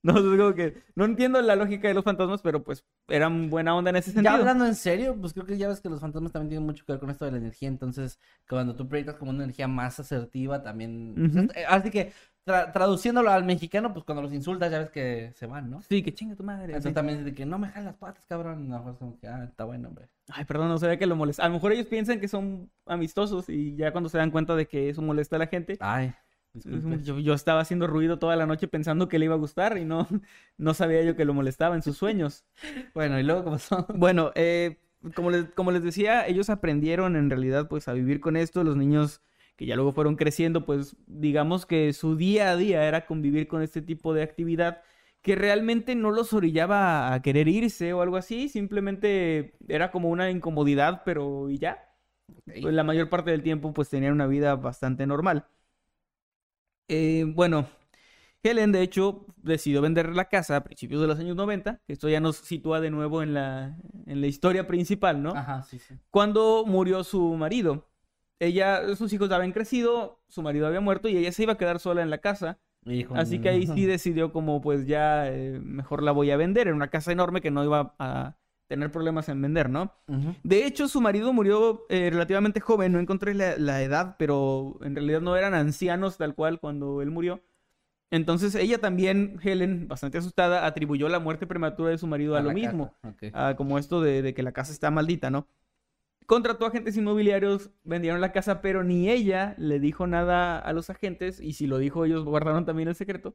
No, es como que no entiendo la lógica de los fantasmas, pero pues eran buena onda en ese Ya sentido. hablando en serio, pues creo que ya ves que los fantasmas también tienen mucho que ver con esto de la energía. Entonces, cuando tú proyectas como una energía más asertiva, también. pues, así que, tra- traduciéndolo al mexicano, pues cuando los insultas, ya ves que se van, ¿no? Sí, que chinga tu madre. Entonces sí. también es de que no me jalas las patas, cabrón. Y a lo mejor es como que, ah, está bueno, hombre. Ay, perdón, no sabía que lo molesta. A lo mejor ellos piensan que son amistosos y ya cuando se dan cuenta de que eso molesta a la gente. Ay, es disculpe. un- Yo, yo estaba haciendo ruido toda la noche pensando que le iba a gustar y no, [LAUGHS] no sabía yo que lo molestaba en sus sueños. [LAUGHS] Bueno, y luego, ¿cómo son? Bueno, eh, como les, como les decía, ellos aprendieron en realidad pues a vivir con esto. Los niños que ya luego fueron creciendo, pues digamos que su día a día era convivir con este tipo de actividad que realmente no los orillaba a querer irse o algo así, simplemente era como una incomodidad, pero y ya. Pues, la mayor parte del tiempo pues tenían una vida bastante normal. Eh, bueno, Helen de hecho decidió vender la casa a principios de los años 90, que esto ya nos sitúa de nuevo en la, en la historia principal, ¿no? Ajá, sí, sí. Cuando murió su marido. Ella, sus hijos habían crecido, su marido había muerto y ella se iba a quedar sola en la casa. Así que ahí sí decidió como pues ya eh, mejor la voy a vender. Era una casa enorme que no iba a tener problemas en vender, ¿no? De hecho, su marido murió eh, relativamente joven, no encontré la, la edad, pero en realidad no eran ancianos tal cual cuando él murió. Entonces ella también, Helen, bastante asustada, atribuyó la muerte prematura de su marido a, A lo mismo, a como esto de, de que la casa está maldita, ¿no? Contrató agentes inmobiliarios, vendieron la casa, pero ni ella le dijo nada a los agentes, y si lo dijo ellos guardaron también el secreto,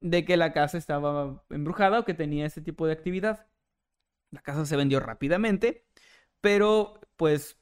de que la casa estaba embrujada o que tenía ese tipo de actividad. La casa se vendió rápidamente, pero pues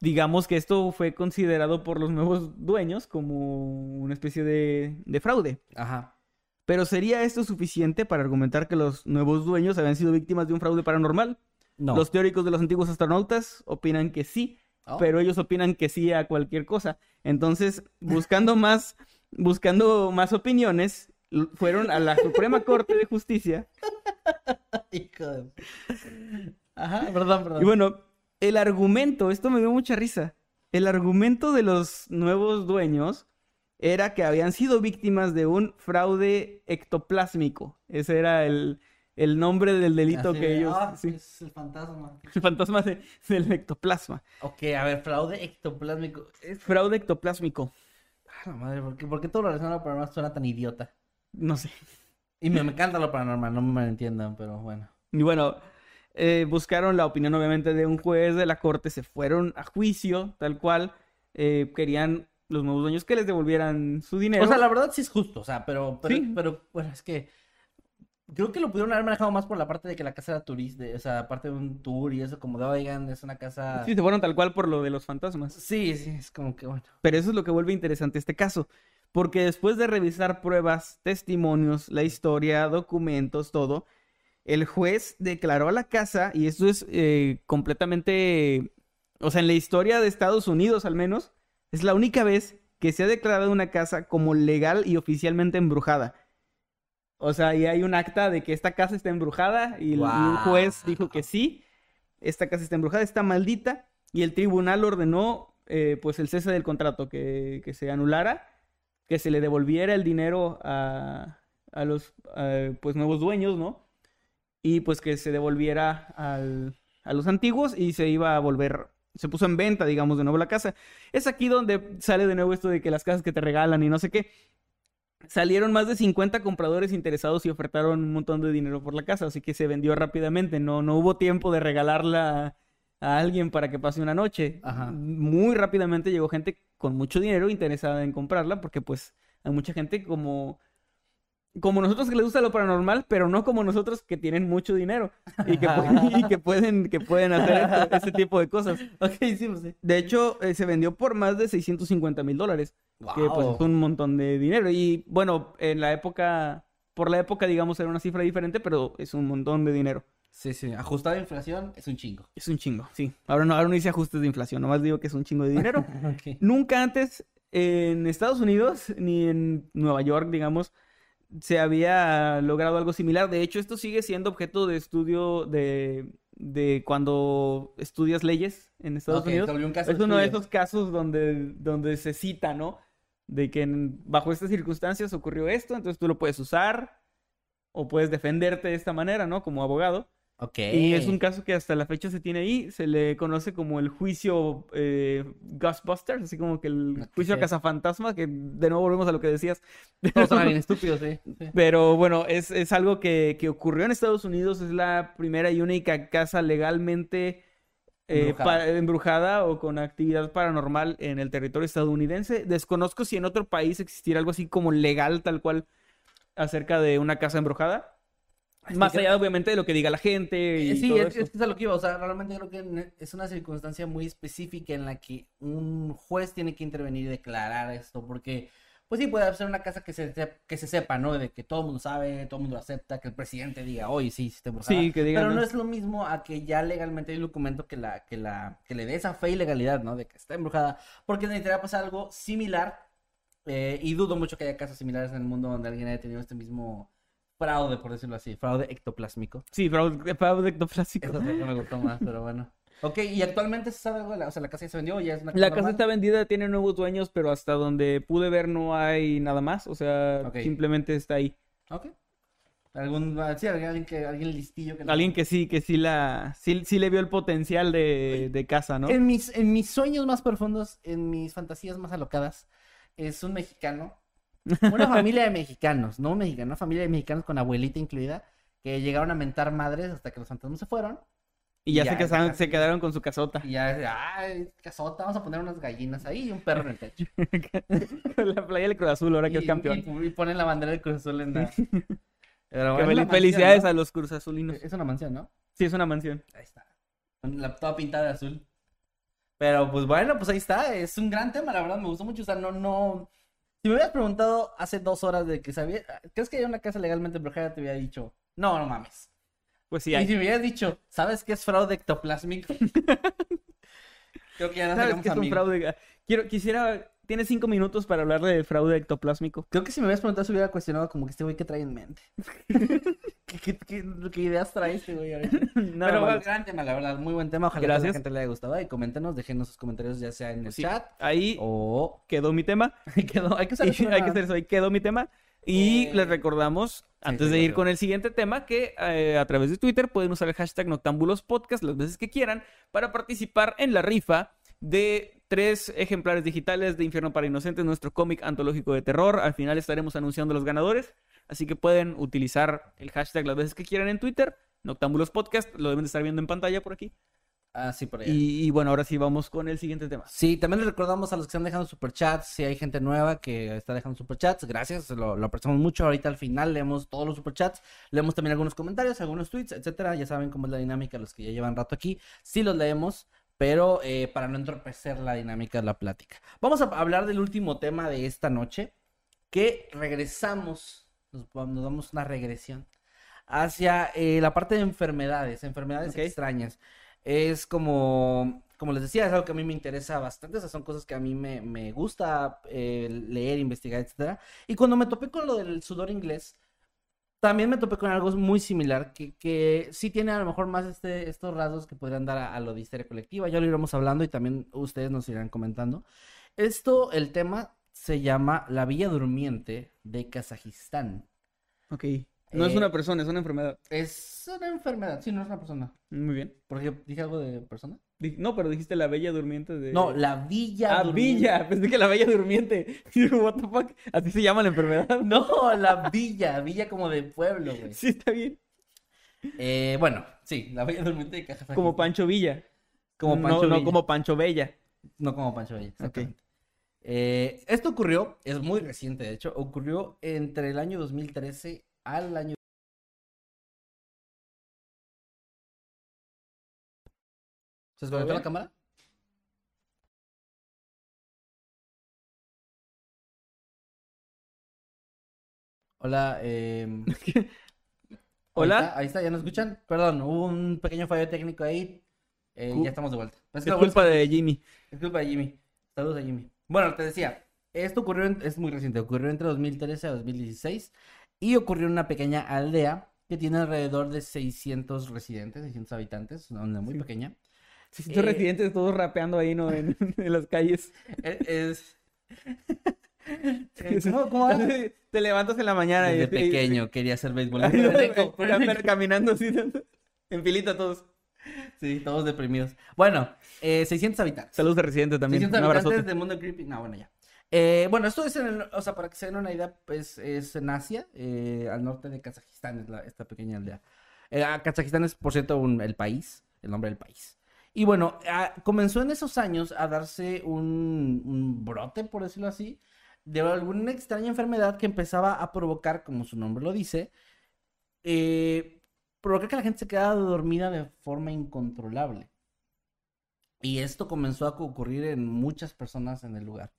digamos que esto fue considerado por los nuevos dueños como una especie de, de fraude. Ajá. Pero ¿sería esto suficiente para argumentar que los nuevos dueños habían sido víctimas de un fraude paranormal? No. Los teóricos de los antiguos astronautas opinan que sí, Oh. pero ellos opinan que sí a cualquier cosa. Entonces, buscando [LAUGHS] más, buscando más opiniones, fueron a la Suprema Corte de Justicia. [LAUGHS] Hijo de- Ajá, perdón, perdón. Y bueno, el argumento, esto me dio mucha risa. El argumento de los nuevos dueños era que habían sido víctimas de un fraude ectoplásmico. Ese era el, el nombre del delito Así que de, ellos... "Ah, sí, Es el fantasma. el fantasma de- del ectoplasma. Ok, a ver, fraude ectoplásmico. Es... Fraude ectoplásmico. Ah, la madre, ¿por qué, por qué todo lo relacionado a lo paranormal suena tan idiota? No sé. Y me, me encanta lo paranormal, no me entiendan, pero bueno. Y bueno, eh, buscaron la opinión obviamente de un juez de la corte, se fueron a juicio, tal cual. eh, querían los nuevos dueños que les devolvieran su dinero. O sea, la verdad sí es justo, o sea, pero, pero, Sí. pero bueno, es que creo que lo pudieron haber manejado más por la parte de que la casa era turista, o sea, aparte de un tour y eso, como de, oigan, es una casa... Sí, se fueron tal cual por lo de los fantasmas. Sí, sí, es como que bueno. Pero eso es lo que vuelve interesante este caso. Porque después de revisar pruebas, testimonios, la historia, documentos, todo, el juez declaró a la casa, y esto es eh, completamente, o sea, en la historia de Estados Unidos al menos, es la única vez que se ha declarado una casa como legal y oficialmente embrujada. O sea, y hay un acta de que esta casa está embrujada y, un juez dijo que sí, esta casa está embrujada, está maldita, y el tribunal ordenó eh, pues el cese del contrato, que, que se anulara, que se le devolviera el dinero a, a los pues nuevos dueños, ¿no? Y pues que se devolviera al- a los antiguos y se iba a volver, se puso en venta, digamos, de nuevo la casa. Es aquí donde sale de nuevo esto de que las casas que te regalan y no sé qué. Salieron más de 50 compradores interesados y ofertaron un montón de dinero por la casa, así que se vendió rápidamente. No, no hubo tiempo de regalarla a alguien para que pase una noche. Ajá. Muy rápidamente llegó gente con mucho dinero interesada en comprarla, porque pues hay mucha gente como, como nosotros que les gusta lo paranormal, pero no como nosotros que tienen mucho dinero y que, pu- y que pueden, que pueden hacer [LAUGHS] ese tipo de cosas. Ok, sí, pues sí. De hecho, eh, se vendió por más de 650 mil dólares que pues es un montón de dinero. Y bueno, en la época, por la época, digamos, era una cifra diferente, pero es un montón de dinero. Sí, sí, ajustada a inflación es un chingo. Es un chingo, sí. Ahora no, ahora no hice ajustes de inflación, nomás digo que es un chingo de dinero. [LAUGHS] Nunca antes en Estados Unidos ni en Nueva York, digamos, se había logrado algo similar. De hecho, esto sigue siendo objeto de estudio de, de cuando estudias leyes en Estados Ok, Unidos. un caso Es uno de esos casos donde, donde se cita, ¿no? De que en- bajo estas circunstancias ocurrió esto, entonces tú lo puedes usar o puedes defenderte de esta manera, ¿no? Como abogado. Ok. Y es un caso que hasta la fecha se tiene ahí, se le conoce como el juicio eh, Ghostbusters, así como que el juicio a cazafantasma, que de nuevo volvemos a lo que decías. Todos son [LAUGHS] bien estúpidos, sí. sí. Pero bueno, es, es algo que, que ocurrió en Estados Unidos, es la primera y única casa legalmente eh, Embrujada. embrujada o con actividad paranormal en el territorio estadounidense. Desconozco si en otro país existiera algo así como legal tal cual acerca de una casa embrujada. Más allá, obviamente, de lo que diga la gente y Eh, Sí, todo es, eso. es que es a lo que iba. O sea, realmente creo que es una circunstancia muy específica en la que un juez tiene que intervenir y declarar esto. Porque, pues sí, puede ser una casa que se, que se sepa, ¿no? De que todo el mundo sabe, todo el mundo acepta, que el presidente diga, oye, sí, sí, embrujada". Sí, que digan, Pero no ¿no? es lo mismo a que ya legalmente hay un documento que la, que la, que le dé esa fe y legalidad, ¿no? De que está embrujada. Porque necesitaría pasar algo similar. eh, y dudo mucho que haya casos similares en el mundo donde alguien haya tenido este mismo fraude, por decirlo así, fraude ectoplásmico. Sí, fraude, fraude ectoplástico. Eso sí que me gustó más, pero bueno. [LAUGHS] Ok, ¿y actualmente se sabe algo? O sea, la casa ya se vendió o ya es una La casa está vendida, tiene nuevos dueños, pero hasta donde pude ver no hay nada más. O sea, simplemente está ahí. Ok. ¿Algún, ah, sí, alguien, que, alguien listillo que... la- Alguien que sí, que sí la, sí, sí le vio el potencial de, de casa, ¿no? En mis, en mis sueños más profundos, en mis fantasías más alocadas, es un mexicano. Una [LAUGHS] familia de mexicanos, no un mexicano, una familia de mexicanos con abuelita incluida, que llegaron a mentar madres hasta que los fantasmas se fueron. Y ya, ya, se, casaron- ya. se quedaron con su casota. Y ya, ay, casota, vamos a poner unas gallinas ahí y un perro en el techo. [LAUGHS] la playa del Cruz Azul, ahora que es campeón. Y, y ponen la bandera del Cruz Azul en la... [LAUGHS] Pero Que bueno, fel- es una mansión, felicidades ¿no? a los Cruz Azulinos. Es una mansión, ¿no? Sí, es una mansión. Ahí está. La, toda pintada de azul. Pero pues bueno, pues ahí está. Es un gran tema, la verdad, me gustó mucho. O sea, no, no. Si me hubieras preguntado hace dos horas de que sabía. ¿Crees que hay una casa legalmente embrujada? Te hubiera dicho. No, no mames. Pues sí, Y hay. si me hubieras dicho, ¿sabes qué es fraude ectoplásmico? [LAUGHS] Creo que ya no ¿Sabes qué es un amigos. fraude? Quiero, quisiera... Tienes cinco minutos para hablarle del fraude ectoplásmico. Creo que si me hubieras preguntado, se hubiera cuestionado como que este güey que trae en mente. [LAUGHS] ¿Qué, qué, qué- qué ideas trae este güey? [LAUGHS] Nada Pero bueno, gran tema, la verdad, muy buen tema. Ojalá que a la gente le haya gustado. Y coméntenos, déjenos sus comentarios ya sea en el Sí, chat Ahí o... [LAUGHS] quedó mi tema. Quedó- hay que Y eso, hay que hacer eso, ahí quedó mi tema. Y Eh, les recordamos, antes sí, de ir con el siguiente tema, que eh, a través de Twitter pueden usar el hashtag Noctámbulos Podcast las veces que quieran para participar en la rifa de tres ejemplares digitales de Infierno para Inocentes, nuestro cómic antológico de terror. Al final estaremos anunciando los ganadores, así que pueden utilizar el hashtag las veces que quieran en Twitter. Noctámbulos Podcast, lo deben de estar viendo en pantalla por aquí. Ah, sí, por ahí. Y, y bueno, ahora sí vamos con el siguiente tema. Sí, también les recordamos a los que están dejando superchats, si hay gente nueva que está dejando superchats, gracias, lo, lo apreciamos mucho. Ahorita al final leemos todos los superchats, leemos también algunos comentarios, algunos tweets, etcétera. Ya saben cómo es la dinámica, los que ya llevan rato aquí, sí los leemos, pero eh, para no entorpecer la dinámica de la plática. Vamos a hablar del último tema de esta noche, que regresamos, nos, nos damos una regresión hacia eh, la parte de enfermedades, enfermedades Ok. extrañas. Es como, como les decía, es algo que a mí me interesa bastante, esas son cosas que a mí me, me gusta eh, leer, investigar, etcétera. Y cuando me topé con lo del sudor inglés, también me topé con algo muy similar, que, que sí tiene a lo mejor más este, estos rasgos que podrían dar a, a lo de histeria colectiva. Ya lo iremos hablando y también ustedes nos irán comentando. Esto, el tema se llama La Villa Durmiente de Kazajistán. Ok. No es Eh, una persona, es una enfermedad. Es una enfermedad, sí, no es una persona. Muy bien. Porque dije algo de persona. No, pero dijiste la bella durmiente de... No, la Villa Ah, Durmiente. Villa. [LAUGHS] Pensé que la bella durmiente. [LAUGHS] What the fuck. Así se llama la enfermedad. [LAUGHS] No, la Villa, Villa como de pueblo, güey. Sí, está bien. Eh, bueno, sí, la Villa Durmiente de Kazajistán. Como Pancho Villa. Como No- Pancho no, Villa. como Pancho Bella. No como Pancho Villa, exactamente. Eh, esto ocurrió, es muy reciente de hecho, ocurrió entre el año 2013 al año... ¿Se desconectó la cámara? Hola, [LAUGHS] eh... Hola. Ahí está, ahí está, ¿ya nos escuchan? Perdón, hubo un pequeño fallo técnico ahí. Eh, ya estamos de vuelta. Es, Es culpa de Jimmy. es culpa de Jimmy. Saludos a Jimmy. Bueno, te decía, esto ocurrió, en- es muy reciente, ocurrió entre 2013 a 2016 y ocurrió en una pequeña aldea que tiene alrededor de 600 residentes, 600 habitantes, una muy Sí. pequeña. Estos Eh. residentes todos rapeando ahí, ¿no? En, [LAUGHS] en las calles. E- Es... Eh, [LAUGHS] ¿Cómo, cómo? Te levantas en la mañana y... Desde pequeño quería ser beisbolista. [LAUGHS] Ay, no, pero caminando así, en filita todos. Sí, todos deprimidos. Bueno, eh, 600 habitantes. Saludos de residente también. 600 Un habitantes abrazote. de Mundo Creepy. No, bueno, ya. Eh, bueno, esto es en el, o sea, para que se den una idea, pues es en Asia, eh, al norte de Kazajistán, es la- esta pequeña aldea. Eh, ah, Kazajistán es, por cierto, un- el país, el nombre del país. Y bueno, comenzó en esos años a darse un, brote, por decirlo así, de alguna extraña enfermedad que empezaba a provocar, como su nombre lo dice, eh, provocar que la gente se quedara dormida de forma incontrolable. Y esto comenzó a ocurrir en muchas personas en el lugar.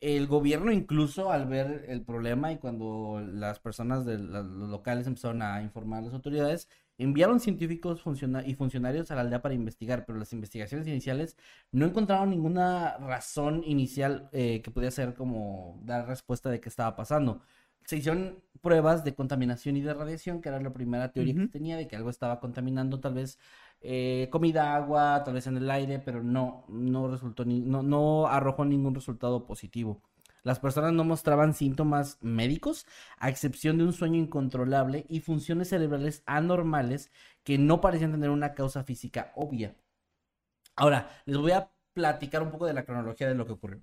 El gobierno incluso al ver el problema y cuando las personas de los locales empezaron a informar a las autoridades, enviaron científicos funciona- y funcionarios a la aldea para investigar, pero las investigaciones iniciales no encontraron ninguna razón inicial eh, que pudiera ser como dar respuesta de qué estaba pasando. Se hicieron pruebas de contaminación y de radiación, que era la primera teoría que Ujú. se tenía de que algo estaba contaminando tal vez eh, comida, agua, tal vez en el aire, pero no, no resultó, ni, no, no arrojó ningún resultado positivo. Las personas no mostraban síntomas médicos, a excepción de un sueño incontrolable y funciones cerebrales anormales que no parecían tener una causa física obvia. Ahora, les voy a platicar un poco de la cronología de lo que ocurrió.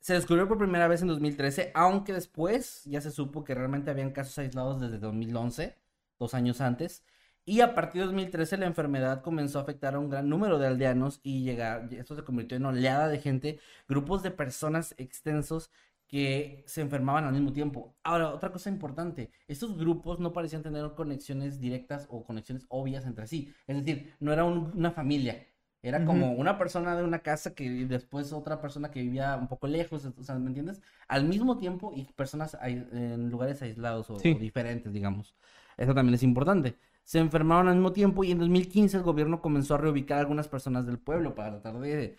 Se descubrió por primera vez en 2013, aunque después ya se supo que realmente habían casos aislados desde 2011, dos años antes. Y a partir de 2013 la enfermedad comenzó a afectar a un gran número de aldeanos y llegar, esto se convirtió en oleada de gente, grupos de personas extensos que se enfermaban al mismo tiempo. Ahora, otra cosa importante, estos grupos no parecían tener conexiones directas o conexiones obvias entre sí. Es decir, no era un- una familia, era como una persona de una casa que después otra persona que vivía un poco lejos, o sea, ¿me entiendes? Al mismo tiempo y personas en lugares aislados o, Sí. o diferentes, digamos. Eso también es importante. Se enfermaron al mismo tiempo y en 2015 el gobierno comenzó a reubicar a algunas personas del pueblo para tratar de,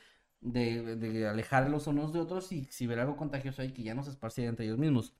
alejarlos unos de otros y si hubiera algo contagioso ahí que ya no se esparciera entre ellos mismos.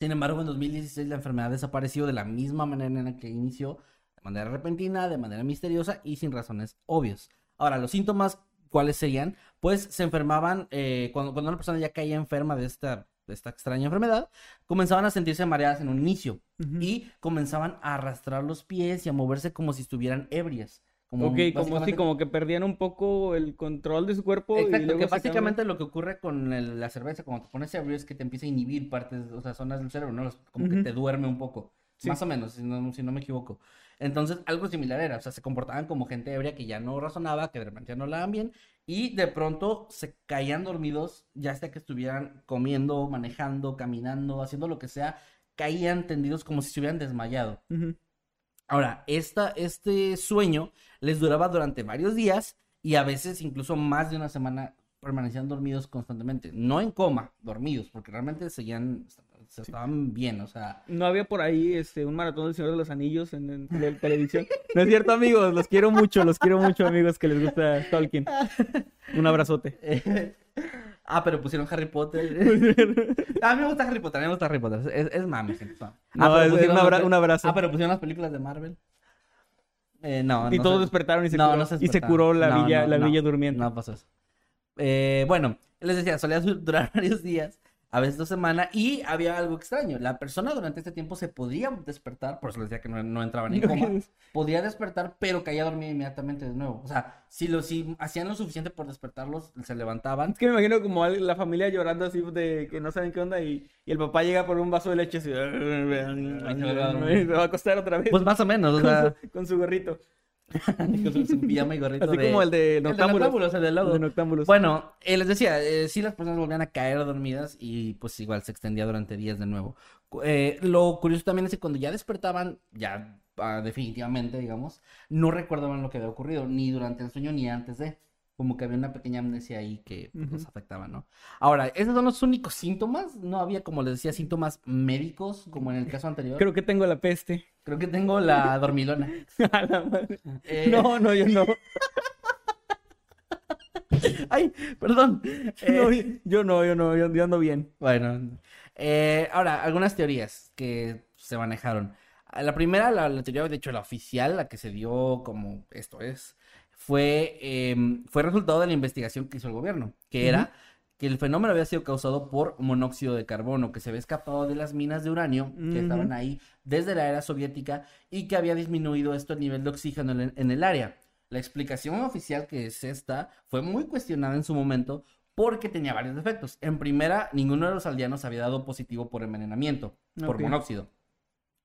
Sin embargo, en 2016 la enfermedad desapareció de la misma manera en la que inició, de manera repentina, de manera misteriosa y sin razones obvias. Ahora, los síntomas, ¿cuáles serían? Pues se enfermaban, eh, cuando, cuando una persona ya caía enferma de esta, esta extraña enfermedad, comenzaban a sentirse mareadas en un inicio y comenzaban a arrastrar los pies y a moverse como si estuvieran ebrias. Como ok, como si como que perdían un poco el control de su cuerpo. y Exacto, luego que básicamente lo que ocurre con el- la cerveza, cuando te pones ebrio, es que te empieza a inhibir partes, o sea, zonas del cerebro, ¿no? Como que te duerme un poco. Sí. Más o menos, si no, si no me equivoco. Entonces, algo similar era, o sea, se comportaban como gente ebria que ya no razonaba, que de repente ya no la bien, y de pronto se caían dormidos, ya sea que estuvieran comiendo, manejando, caminando, haciendo lo que sea, caían tendidos como si se hubieran desmayado. Ahora, esta, este sueño les duraba durante varios días y a veces incluso más de una semana permanecían dormidos constantemente. No en coma, dormidos, porque realmente seguían, se estaban bien, o sea... No había por ahí este, un maratón del Señor de los Anillos en, en tele- televisión. No es cierto, amigos. Los quiero mucho, los quiero mucho, amigos, que les gusta Tolkien. Un abrazote. [LAUGHS] ah, pero pusieron Harry Potter. [LAUGHS] a mí me gusta Harry Potter, a mí me gusta Harry Potter. Es, es mami, es mami. No, pero es- un abra- un abrazo. Ah, pero pusieron las películas de Marvel. Eh, no, y no todos despertaron y se No, curó. se y se curó la villa, no, la no. villa durmiente. No pasó eso. Eh, bueno, les decía, solía du- durar [LAUGHS] varios días, a veces dos semanas, y había algo extraño. La persona durante este tiempo se podía despertar, por eso les decía que no, no entraba en coma, podía despertar, pero caía dormida inmediatamente de nuevo. O sea, si, lo, si hacían lo suficiente por despertarlos, se levantaban. Es que me imagino como la familia llorando así de que no saben qué onda y, y el papá llega por un vaso de leche así. Se va a acostar otra vez. Pues más o menos, o con, sea, su, con su gorrito. [LAUGHS] con su, su pijama y gorrito Así de- como el de Noctámbulos. El de Noctámbulos. Bueno, eh, les decía, eh, sí las personas volvían a caer dormidas y pues igual se extendía durante días de nuevo. Eh, lo curioso también es que cuando ya despertaban, ya ah, definitivamente, digamos, no recordaban lo que había ocurrido, ni durante el sueño ni antes de. Como que había una pequeña amnesia ahí que pues, los Ujú. afectaba, ¿no? Ahora, esos son los únicos síntomas. No había, como les decía, síntomas médicos, como en el caso anterior. Creo que tengo la peste. Creo que tengo la dormilona. [LAUGHS] A la madre. Eh, No, no, yo no. [LAUGHS] Ay, perdón. No, Eh, yo no, yo no, yo, yo ando bien. Bueno, eh, ahora, algunas teorías que se manejaron. La primera, la, la teoría, de hecho, la oficial, la que se dio como esto es, fue, em, fue resultado de la investigación que hizo el gobierno, que era que el fenómeno había sido causado por monóxido de carbono, que se había escapado de las minas de uranio que estaban ahí desde la era soviética y que había disminuido esto el nivel de oxígeno en, en el área. La explicación oficial que es esta fue muy cuestionada en su momento porque tenía varios defectos. En primera, ninguno de los aldeanos había dado positivo por envenenamiento, por monóxido.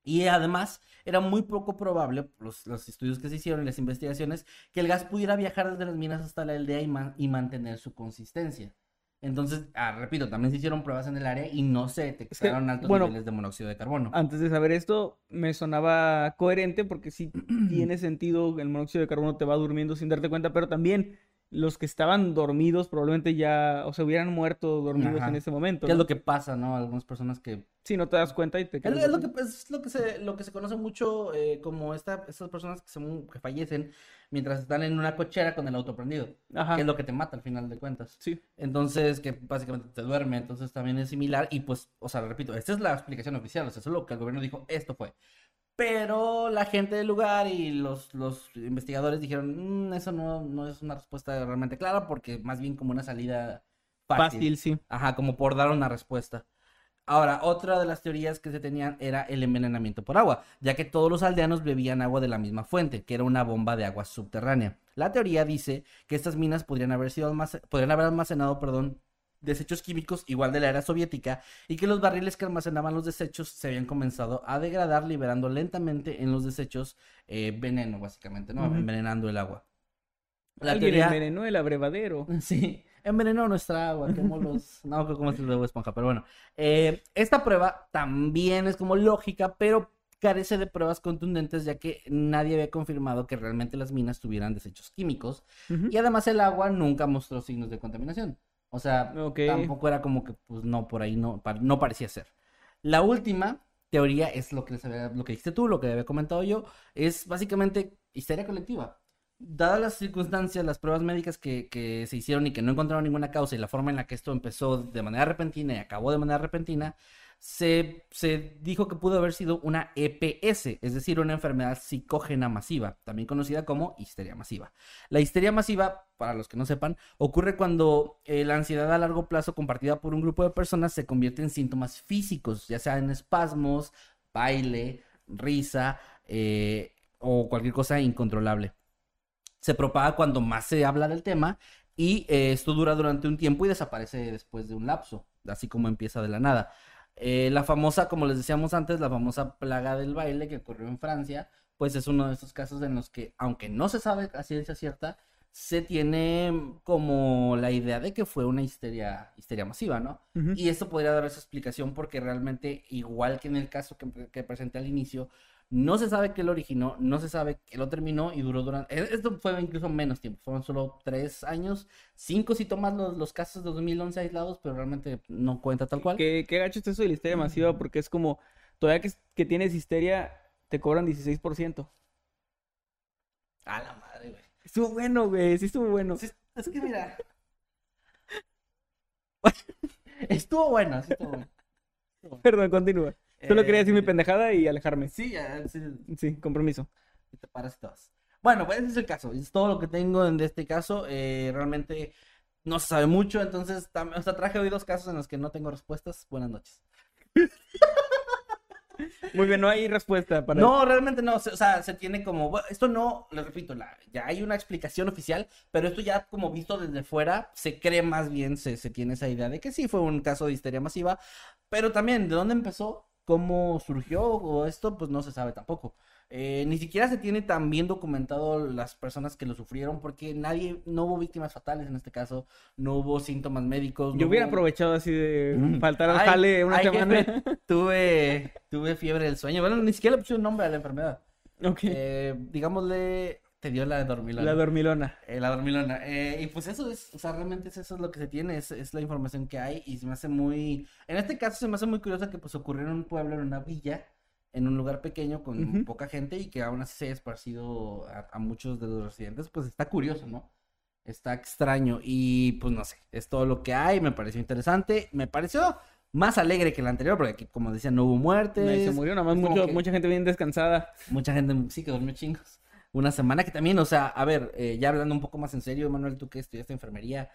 Y además, era muy poco probable, los, los estudios que se hicieron y las investigaciones, que el gas pudiera viajar desde las minas hasta la aldea y, ma- y mantener su consistencia. Entonces, ah, repito, también se hicieron pruebas en el área y no se detectaron altos bueno, niveles de monóxido de carbono. Antes de saber esto, me sonaba coherente porque sí [CLEARS THROAT] tiene sentido, el monóxido de carbono te va durmiendo sin darte cuenta, pero también los que estaban dormidos probablemente ya, o se hubieran muerto dormidos Ajá. en ese momento. ¿Qué es ¿no? lo que pasa, no? Algunas personas que Sí, no te das cuenta y te Es, es lo que, es lo que se, lo que se conoce mucho eh, como esta, estas personas que, se, que fallecen mientras están en una cochera con el auto prendido, Ajá. que es lo que te mata al final de cuentas. Sí. Entonces, que básicamente te duerme, entonces también es similar y pues, o sea, repito, esta es la explicación oficial, o sea, eso es lo que el gobierno dijo, esto fue. Pero la gente del lugar y los, los investigadores dijeron, "Mm, eso no, no es una respuesta realmente clara porque más bien como una salida fácil. Fácil, sí. Ajá, como por dar una respuesta. Ahora, otra de las teorías que se tenían era el envenenamiento por agua, ya que todos los aldeanos bebían agua de la misma fuente, que era una bomba de agua subterránea. La teoría dice que estas minas podrían haber sido almace- podrían haber almacenado, perdón, desechos químicos igual de la era soviética y que los barriles que almacenaban los desechos se habían comenzado a degradar liberando lentamente en los desechos eh, veneno básicamente, ¿no? Envenenando el agua. La Alguien teoría... envenenó el abrevadero. [LAUGHS] Sí, envenenó nuestra agua, como los... [LAUGHS] No, como es el de Esponja, pero bueno. Eh, esta prueba también es como lógica, pero carece de pruebas contundentes ya que nadie había confirmado que realmente las minas tuvieran desechos químicos y además el agua nunca mostró signos de contaminación. O sea, Ok. tampoco era como que, pues no, por ahí no, no parecía ser. La última teoría es lo que, les había- lo que dijiste tú, lo que había comentado yo, es básicamente histeria colectiva. Dadas las circunstancias, las pruebas médicas que, que se hicieron y que no encontraron ninguna causa y la forma en la que esto empezó de manera repentina y acabó de manera repentina, se, se dijo que pudo haber sido una EPS, es decir, una enfermedad psicógena masiva, también conocida como histeria masiva. La histeria masiva, para los que no sepan, ocurre cuando eh, la ansiedad a largo plazo compartida por un grupo de personas se convierte en síntomas físicos, ya sea en espasmos, baile, risa eh, o cualquier cosa incontrolable. Se propaga cuando más se habla del tema y eh, esto dura durante un tiempo y desaparece después de un lapso, así como empieza de la nada. Eh, la famosa, como les decíamos antes, la famosa plaga del baile que ocurrió en Francia, pues es uno de estos casos en los que, aunque no se sabe a ciencia cierta, se tiene como la idea de que fue una histeria, histeria masiva, ¿no? Y esto podría dar esa explicación porque realmente, igual que en el caso que, que presenté al inicio, no se sabe qué lo originó, no se sabe qué lo terminó y duró durante... e- Esto fue incluso menos tiempo, fueron solo tres años, cinco si tomas los, los casos de 2011 aislados, pero realmente no cuenta tal cual. ¿Qué, qué gacho es eso de la histeria masiva? Porque es como, todavía que, que tienes histeria, te cobran 16%. A la madre, güey. Estuvo bueno, güey, sí estuvo bueno. Sí, es que mira... [LAUGHS] estuvo bueno, sí estuvo bueno. Perdón, continúa. Solo quería decir mi Eh, pendejada y alejarme. Sí, ya, sí, Sí, compromiso. y te paras y te vas. Bueno, pues ese es el caso. Es todo lo que tengo en este caso. Eh, realmente no se sabe mucho, entonces tam- o sea, traje hoy dos casos en los que no tengo respuestas. Buenas noches. [LAUGHS] Muy bien, no hay respuesta para No, realmente no. o sea, se tiene como. bueno, esto no, les repito, la, ya hay una explicación oficial, pero esto ya como visto desde fuera, se cree más bien, se, se tiene esa idea de que sí fue un caso de histeria masiva, pero también de dónde empezó, cómo surgió o esto, pues no se sabe tampoco. Eh, ni siquiera se tiene tan bien documentado las personas que lo sufrieron, porque nadie, no hubo víctimas fatales en este caso, no hubo síntomas médicos. no Yo hubiera hubo- aprovechado así de Mm. faltar al jale una ay, semana. jefe, tuve, tuve fiebre del sueño. Bueno, ni siquiera le pusieron nombre a la enfermedad. Ok. Eh, digámosle, te dio la dormilona. La dormilona. Eh, la dormilona. Eh, y pues eso es, o sea, realmente es, eso es lo que se tiene, es, es la información que hay y se me hace muy, en este caso se me hace muy curioso que pues ocurrió en un pueblo, en una villa, en un lugar pequeño con poca gente y que aún así se haya esparcido a, a muchos de los residentes, pues está curioso, ¿no? Está extraño y pues no sé, es todo lo que hay, me pareció interesante, me pareció más alegre que el anterior, porque aquí, como decía, no hubo muertes. Nadie se murió, nada más mucha gente bien descansada. Mucha gente sí que durmió chingos. Una semana que también, o sea, a ver, eh, ya hablando un poco más en serio, Manuel, tú que estudiaste enfermería,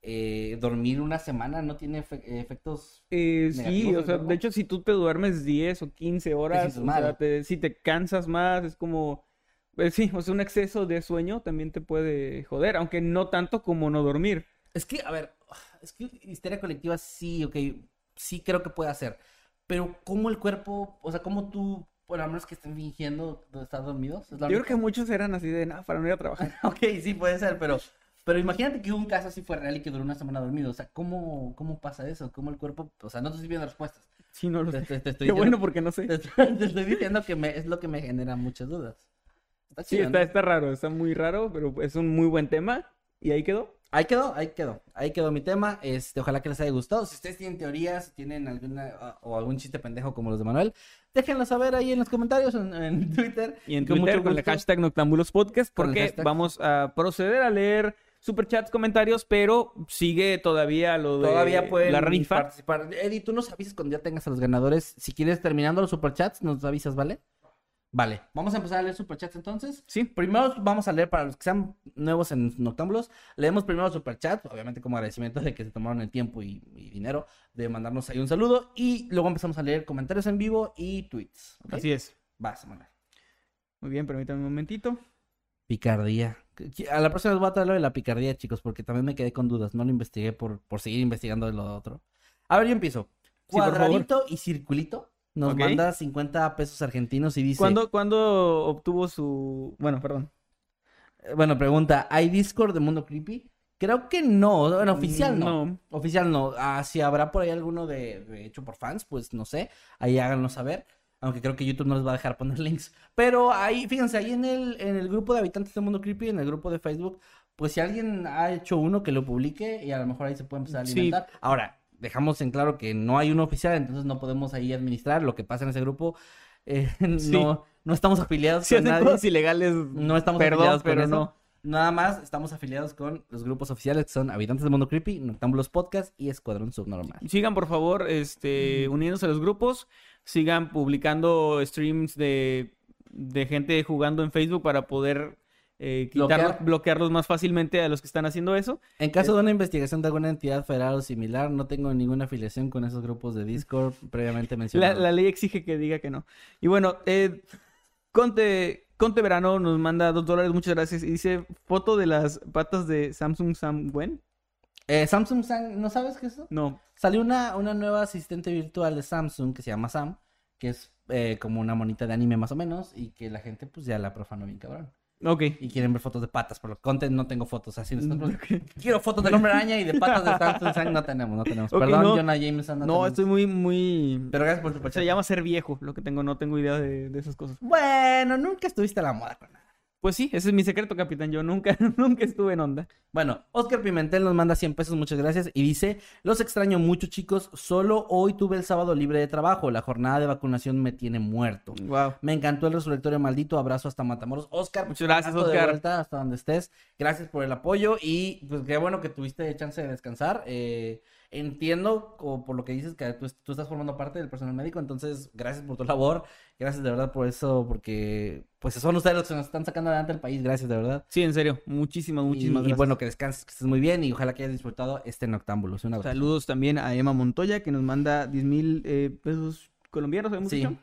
eh, dormir una semana no tiene efe- efectos. Eh, sí, o sea, de hecho, si tú te duermes 10 o 15 horas, sientes o mal. sea, te- si te cansas más, es como, pues sí, o sea, un exceso de sueño también te puede joder, aunque no tanto como no dormir. Es que, a ver, [SIGHS] es que histeria colectiva sí, ok, sí creo que puede hacer, pero ¿cómo el cuerpo, o sea, cómo tú, bueno, a menos que estén fingiendo estar dormidos? ¿Es Yo creo única? que muchos eran así de nada para no ir a trabajar. [LAUGHS] Ok, sí puede ser, pero, pero imagínate que un caso así fue real y que duró una semana dormido, o sea, ¿cómo, cómo pasa eso? ¿Cómo el cuerpo, o sea, no te estoy viendo respuestas. Sí, no lo Te- sé. te- te estoy Qué diciendo- bueno porque no sé. [LAUGHS] Te estoy, diciendo que me, es lo que me genera muchas dudas. Está Sí, chido, está, ¿no? está raro, está muy raro, pero es un muy buen tema. Y ahí quedó. Ahí quedó, ahí quedó. Ahí quedó mi tema. Este, ojalá que les haya gustado. Si ustedes tienen teorías, si tienen alguna ah, o algún chiste pendejo como los de Manuel, déjenlo saber ahí en los comentarios en, en [LAUGHS] Twitter. Y en Con Twitter con el hashtag Noctambulos Podcast, porque vamos a proceder a leer superchats, comentarios, pero sigue todavía lo de Todavía pueden la rifa. participar. Eddie, tú nos avisas cuando ya tengas a los ganadores. Si quieres, terminando los superchats, nos avisas, ¿vale? Vale, vamos a empezar a leer superchats entonces. Sí, Primero vamos a leer para los que sean nuevos en Noctámbulos. Leemos primero el superchat, obviamente como agradecimiento de que se tomaron el tiempo y, y dinero de mandarnos ahí un saludo. Y luego empezamos a leer comentarios en vivo y tweets. ¿ok? así es. Vas, Manuel. Muy bien, permítame un momentito. Picardía. A la próxima les voy a traer lo de la picardía, chicos, porque también me quedé con dudas. No lo investigué por, por seguir investigando de lo otro. A ver, yo empiezo. Sí. Cuadradito y circulito nos manda 50 pesos argentinos y dice... ¿Cuándo, ¿Cuándo obtuvo su...? Bueno, perdón. Eh, Bueno, pregunta, ¿hay Discord de Mundo Creepy? Creo que no, bueno, oficial no. No. Oficial no. Ah, si habrá por ahí alguno de, de hecho por fans, pues no sé. Ahí háganlo saber. Aunque creo que YouTube no les va a dejar poner [LAUGHS] links. Pero ahí, fíjense, ahí en el, en el grupo de habitantes de Mundo Creepy, en el grupo de Facebook, pues si alguien ha hecho uno que lo publique y a lo mejor ahí se puede empezar a Sí. alimentar. Ahora, dejamos en claro que no hay uno oficial, entonces no podemos ahí administrar lo que pasa en ese grupo. Eh, [LAUGHS] Sí. no, no estamos afiliados [LAUGHS] Si con hacen nadie. cosas ilegales, No estamos perdón, afiliados con pero eso. no. Nada más estamos afiliados con los grupos oficiales que son Habitantes del Mundo Creepy, Noctámbulos Podcast y Escuadrón Subnormal. Sigan, por favor, este, uniéndose a los grupos. Sigan publicando streams de, de gente jugando en Facebook para poder eh, quitarlos- bloquearlos más fácilmente a los que están haciendo eso. En caso de una investigación de alguna entidad federal o similar, no tengo ninguna afiliación con esos grupos de Discord [LAUGHS] previamente mencionados. la ley exige que diga que no. Y bueno, eh, Conte, Conte Verano nos manda dos dólares, muchas gracias. Y dice foto de las patas de Samsung Sam Gwen. Eh, Samsung, Sang- ¿no sabes qué es eso? No. Salió una, una nueva asistente virtual de Samsung que se llama Sam, que es eh, como una monita de anime más o menos, y que la gente pues ya la profanó bien cabrón. Ok. Y quieren ver fotos de patas, por lo que no tengo fotos así. nosotros- [LAUGHS] Ok. Quiero fotos del hombre araña y de patas de Samsung Sang no tenemos, no tenemos. [LAUGHS] Ok, Perdón, no. Jonah Jameson. No, No, estoy muy, muy... Pero gracias por tu Se llama ser viejo, lo que tengo, no tengo idea de, de esas cosas. Bueno, nunca estuviste a la moda con. Pues sí, ese es mi secreto, capitán. Yo nunca, [LAUGHS] nunca estuve en onda. Bueno, Oscar Pimentel nos manda 100 pesos, muchas gracias. Y dice, los extraño mucho chicos, solo hoy tuve el sábado libre de trabajo, la jornada de vacunación me tiene muerto. Wow. Me encantó el resurrectorio maldito, abrazo hasta Matamoros. Oscar, Muchas gracias, abrazo de Oscar. vuelta hasta donde estés. Gracias por el apoyo y pues qué bueno que tuviste chance de descansar. Eh, entiendo por lo que dices que tú, tú estás formando parte del personal médico, entonces gracias por tu labor, gracias de verdad por eso, porque pues son ustedes los que nos están sacando adelante el país, gracias de verdad. Sí, en serio. Muchísimas, muchísimas y, y gracias. bueno, que descanses, que estés muy bien y ojalá que hayas disfrutado este Noctámbulos. Un abrazo. Saludos también a Emma Montoya, que nos manda 10 mil eh, pesos colombianos, habíamos Sí. dicho.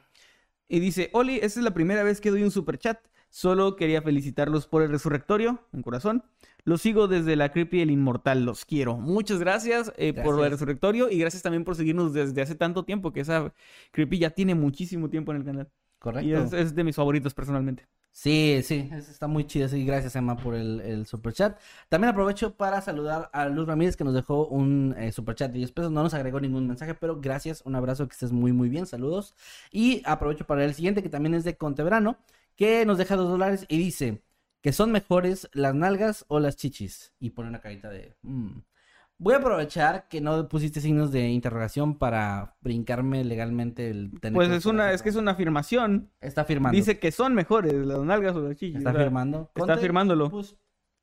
Y dice, Oli, esta es la primera vez que doy un super chat. Solo quería felicitarlos por el resurrectorio, en corazón. Los sigo desde la Creepy el Inmortal, los quiero. Muchas gracias, eh, por el resurrectorio y gracias también por seguirnos desde hace tanto tiempo, que esa Creepy ya tiene muchísimo tiempo en el canal. Correcto. Y es, es de mis favoritos personalmente. Sí, sí, es- está muy chido. Sí, gracias Emma por el, el super chat. También aprovecho para saludar a Luz Ramírez que nos dejó un eh, super chat de 10 pesos. No nos agregó ningún mensaje, pero gracias, un abrazo, que estés muy, muy bien. Saludos. Y aprovecho para el siguiente, que también es de Conteverano, que nos deja dos dólares y dice que son mejores las nalgas o las chichis. Y pone una carita de. "Mm". Voy a aprovechar que no pusiste signos de interrogación para brincarme legalmente el tener Pues es una, es que es una afirmación. Está firmando. Dice que son mejores las nalgas o las chichis. Está o sea, firmando. Está firmándolo. Pues,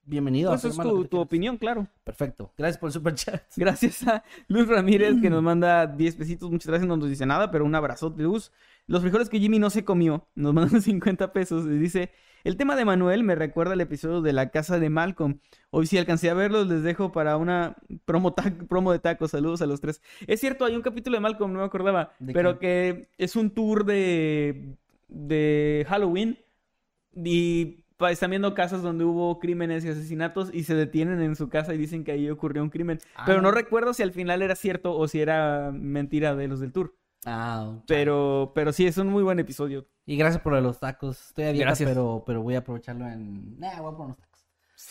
bienvenido. Pues es tu, tu opinión, claro. Perfecto. Gracias por el super chat. [LAUGHS] Gracias a Luz Ramírez que [CLEARS THROAT] nos manda 10 pesitos. Muchas gracias, no nos dice nada, pero un abrazote, Luz. Los frijoles que Jimmy no se comió, nos mandan [LAUGHS] 50 pesos. Y dice, el tema de Manuel me recuerda al episodio de la casa de Malcolm. Hoy si alcancé a verlos, les dejo para una promo, de tacos. Saludos a los tres. Es cierto, hay un capítulo de Malcolm, no me acordaba, ¿De pero que es un tour de, de Halloween. Y están viendo casas donde hubo crímenes y asesinatos y se detienen en su casa y dicen que ahí ocurrió un crimen. Ah, Pero no recuerdo si al final era cierto o si era mentira de los del tour. Ah, Pero, pero sí, es un muy buen episodio. Y gracias por los tacos. Estoy a dieta, pero, pero voy a aprovecharlo en. Nah, voy a poner unos tacos.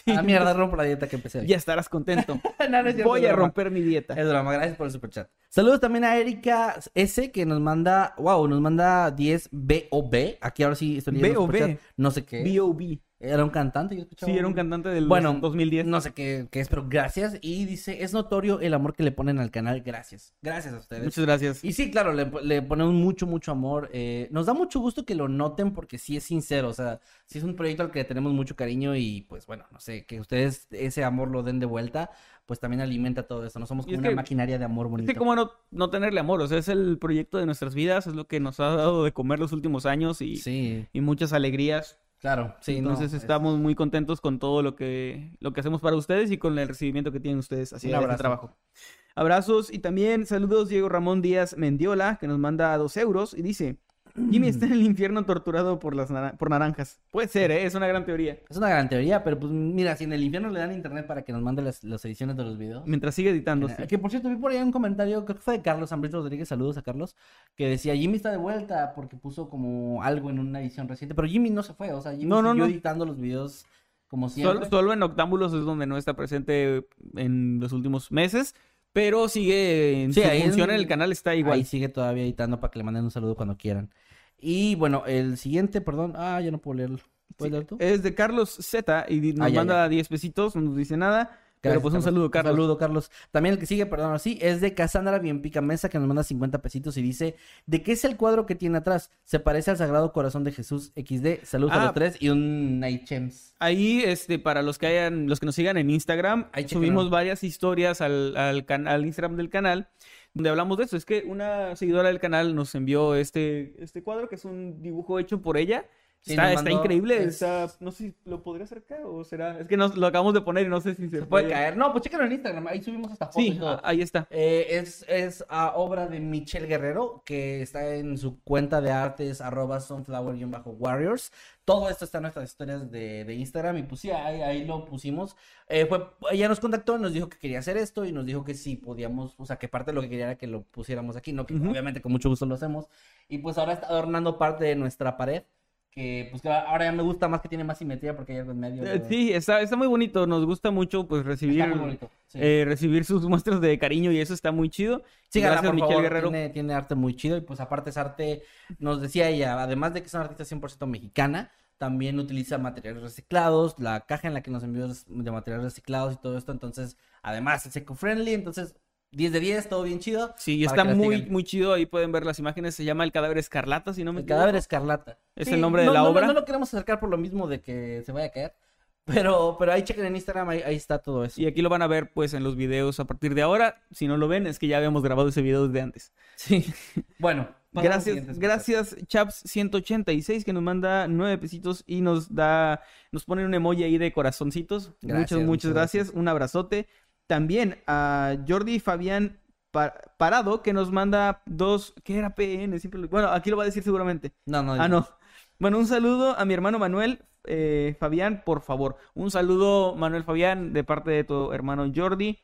Sí. A la mierda, rompo la dieta que empecé. Ya estarás contento. [LAUGHS] No, no Voy a romper mi dieta. Es broma, gracias por el super chat. Saludos también a Erika S que nos manda, wow, nos manda 10 BOB. Aquí ahora sí estoy leyendo BOB. superchat. No sé qué. es. B.O.B. Era un cantante, yo escuchaba. Sí, era un cantante del Bueno, 2010. No sé qué, qué es, pero gracias. Y dice, es notorio el amor que le ponen al canal. Gracias. Gracias a ustedes. Muchas gracias. Y sí, claro, le, le ponemos mucho, mucho amor. eh, nos da mucho gusto que lo noten porque sí es sincero. O sea, sí es un proyecto al que le tenemos mucho cariño y pues bueno, no sé, que ustedes ese amor lo den de vuelta, pues también alimenta todo esto. No somos como es una que- maquinaria de amor Es bonito. que cómo no, no tenerle amor, o sea, es el proyecto de nuestras vidas, es lo que nos ha dado de comer los últimos años y, Sí, y muchas alegrías. Claro. Sí, no, Entonces es- estamos muy contentos con todo lo que, lo que hacemos para ustedes y con el recibimiento que tienen ustedes hacia este trabajo. Abrazos y también saludos Diego Ramón Díaz Mendiola, que nos manda dos euros y dice, Jimmy está en el infierno torturado por, las nara- por naranjas. Puede ser, ¿eh? es una gran teoría. Es una gran teoría, pero pues mira, si en el infierno le dan internet para que nos mande las, las ediciones de los videos. Mientras sigue editando. Eh, Que por cierto, vi por ahí un comentario, creo que fue de Carlos Ambris Rodríguez, saludos a Carlos, que decía Jimmy está de vuelta porque puso como algo en una edición reciente, pero Jimmy no se fue, o sea, Jimmy No, no, siguió no. editando los videos como siempre. Solo, solo en Octámbulos es donde no está presente en los últimos meses, pero sigue en Sí, su ahí función en el canal está igual. Ahí sigue todavía editando para que le manden un saludo cuando quieran. Y bueno, el siguiente, perdón, ah, ya no puedo leerlo. ¿Puedes Sí, leer tú? Es de Carlos Z y di- nos Ah, ya, manda 10 pesitos, no nos dice nada. Pero pues un saludo, Carlos. Un saludo, Carlos. También el que sigue, perdón, así, es de Cassandra Bien Pica Mesa, que nos manda 50 pesitos y dice: ¿De qué es el cuadro que tiene atrás? Se parece al Sagrado Corazón de Jesús XD. Saludos a Ah. los tres y un Naichems. Ahí, este, para los que hayan, los que nos sigan en Instagram, Ahí subimos varias historias al, al, can- al Instagram del canal donde hablamos de eso. Es que una seguidora del canal nos envió este, este cuadro que es un dibujo hecho por ella. Sí, está, está mandó- increíble. es- está- no sé si lo podría acercar o será. Es que nos, lo acabamos de poner y no sé si se Se puede caer. No, pues chéquenlo en Instagram. Ahí subimos hasta fotos. Sí, y todo. a- ahí está. Eh, es es obra de Michelle Guerrero, que está en su cuenta de artes, arroba sunflower-warriors. Todo esto está en nuestras historias de, de Instagram y pues sí, ahí, ahí lo pusimos. Eh, fue, ella nos contactó, nos dijo que quería hacer esto y nos dijo que sí podíamos, o sea, que parte de lo que quería era que lo pusiéramos aquí, no que obviamente con mucho gusto lo hacemos. Y pues ahora está adornando parte de nuestra pared, que pues que ahora ya me gusta más que tiene más simetría porque hay algo en medio. Eh. Sí, está, está muy bonito. Nos gusta mucho pues recibir, bonito. sí. eh, recibir sus [LAUGHS] muestras de cariño y eso está muy chido. Síganla, Gracias, por Michelle favor. Guerrero. Tiene, tiene arte muy chido y pues aparte es arte, nos decía ella, además de que es una artista 100% mexicana, también utiliza materiales reciclados, la caja en la que nos envió de materiales reciclados y todo esto, entonces además es eco-friendly, entonces 10 de 10, todo bien chido. Sí, y está muy, muy chido. Ahí pueden ver las imágenes. Se llama El Cadáver Escarlata, si no me El equivoco. cadáver escarlata. Es el nombre de la no- obra. No, lo queremos acercar por lo mismo de que se vaya a caer, pero, pero ahí chequen en Instagram, ahí, ahí está todo eso. Y aquí lo van a ver pues en los videos a partir de ahora. Si no lo ven, es que ya habíamos grabado ese video desde antes. Sí. [LAUGHS] Bueno, Gracias, gracias Chaps186 que nos manda nueve pesitos y nos da, nos pone un emoji ahí de corazoncitos. Gracias, muchas, muchas muchas gracias. Un abrazote. También a Jordi Fabián Pa- Parado que nos manda dos, ¿qué era PN? Siempre lo- Bueno, aquí lo va a decir seguramente. No, no, Ah, no. Bueno, un saludo a mi hermano Manuel eh, Fabián, por favor. Un saludo, Manuel Fabián, de parte de tu hermano Jordi.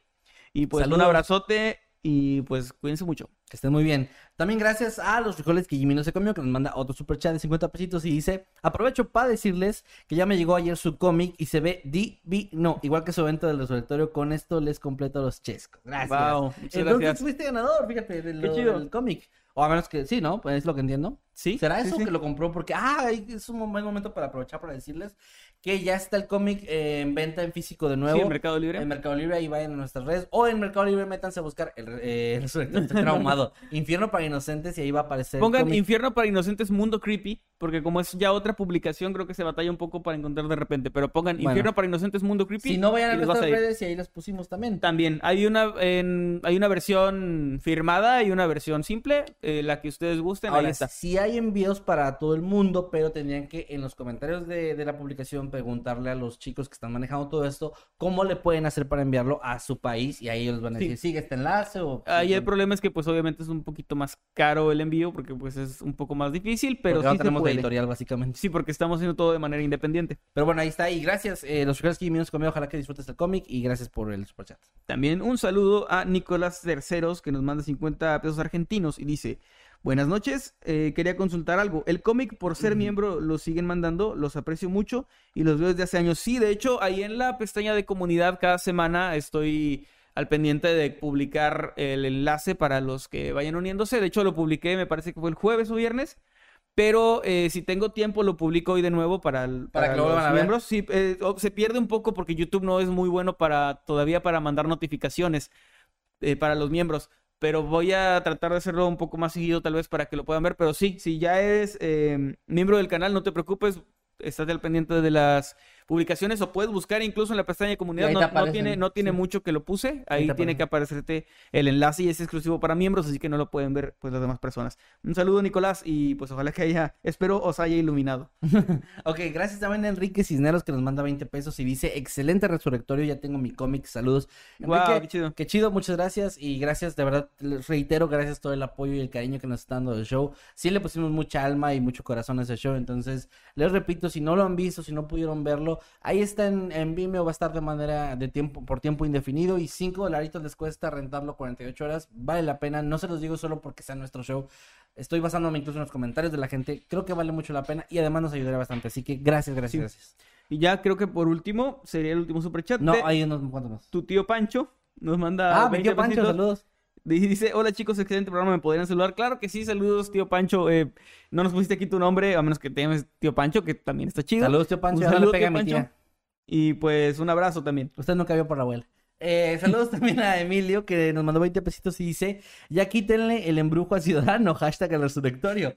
Y pues un abrazote y pues cuídense mucho. Que estén muy bien. También gracias a los frijoles que Jimmy no se comió, que nos manda otro super chat de 50 pesitos y dice: Aprovecho para decirles que ya me llegó ayer su cómic y se ve divino, igual que su evento del resoltorio. Con esto les completo los chescos. Gracias. Wow, Entonces gracias. fuiste ganador, fíjate, del cómic. O a menos que sí, ¿no? Pues es lo que entiendo. ¿Sí? ¿Será eso sí. que lo compró? Porque, ah, es un buen momento para aprovechar para decirles que ya está el cómic eh, en venta en físico de nuevo. Sí, en Mercado Libre. En Mercado Libre, ahí vayan a nuestras redes. O en Mercado Libre, métanse a buscar el, eh, [LAUGHS] el resurrector, traumado. Infierno para inocentes y ahí va a aparecer. Pongan. Infierno para Inocentes Mundo Creepy, porque como es ya otra publicación, creo que se batalla un poco para encontrar de repente. Pero pongan Bueno. Infierno para Inocentes Mundo Creepy. Si no, vayan a nuestras redes y ahí las pusimos también. También hay una, en- hay una versión firmada y una versión simple, eh, la que ustedes gusten, Ahora, ahí está. Hay envíos para todo el mundo, pero tendrían que en los comentarios de, de la publicación preguntarle a los chicos que están manejando todo esto cómo le pueden hacer para enviarlo a su país y ahí ellos van a Sí. decir, sigue este enlace o... Ahí el problema es que pues obviamente es un poquito más caro el envío porque pues es un poco más difícil, pero Porque sí se tenemos puede. editorial básicamente. Sí, porque estamos haciendo todo de manera independiente. Pero bueno, ahí está. Y gracias, eh, los frijoles que nos comió. Ojalá que disfrutes el cómic y gracias por el superchat. También un saludo a Nicolás Terceros que nos manda 50 pesos argentinos y dice, buenas noches, eh, quería consultar algo. El cómic por ser miembro lo siguen mandando, los aprecio mucho y los veo desde hace años. Sí, de hecho, ahí en la pestaña de comunidad cada semana estoy al pendiente de publicar el enlace para los que vayan uniéndose. De hecho, lo publiqué, me parece que fue el jueves o viernes. Pero eh, si tengo tiempo, lo publico hoy de nuevo para, el- Para que lo los a miembros. Sí, eh, se pierde un poco porque YouTube no es muy bueno para todavía para mandar notificaciones eh, para los miembros. Pero voy a tratar de hacerlo un poco más seguido, tal vez, para que lo puedan ver. Pero sí, si ya eres eh, miembro del canal, no te preocupes. Estás al pendiente de las publicaciones o puedes buscar incluso en la pestaña de comunidad. No, no tiene, no tiene sí. mucho que lo puse. Ahí tiene que aparecerte el enlace y es exclusivo para miembros, así que no lo pueden ver pues las demás personas. Un saludo, Nicolás, y pues ojalá que haya, espero os haya iluminado. [LAUGHS] Ok, gracias también a Enrique Cisneros que nos manda 20 pesos y dice, excelente resurrectorio, ya tengo mi cómic, saludos. Enrique, qué chido. Qué chido, muchas gracias y gracias, de verdad, les reitero, gracias todo el apoyo y el cariño que nos está dando el show. Sí le pusimos mucha alma y mucho corazón a ese show, entonces les repito, si no lo han visto, si no pudieron verlo, ahí está en, en Vimeo, va a estar de manera de tiempo, por tiempo indefinido y 5 dolaritos les cuesta rentarlo 48 horas, vale la pena, no se los digo solo porque sea nuestro show. Estoy basándome incluso en los comentarios de la gente. Creo que vale mucho la pena y además nos ayudaría bastante. Así que gracias, gracias, Sí. gracias. Y ya creo que por último sería el último superchat No, de hay unos cuantos más. tu tío Pancho. Nos manda Ah, mi 20 tío Pancho, pesitos. saludos. Dice, hola chicos, excelente programa, ¿me podrían saludar? Claro que sí, saludos tío Pancho. Eh, no nos pusiste aquí tu nombre, a menos que te llames tío Pancho, que también está chido. Saludos, tío Pancho. Un saludo, pega tío Pancho. tía. Y pues un abrazo también. Usted nunca vio por la abuela. Eh, [LAUGHS] saludos también a Emilio que nos mandó 20 pesitos y dice, ya quítenle el embrujo a Ciudadano, [LAUGHS] hashtag el resurrectorio.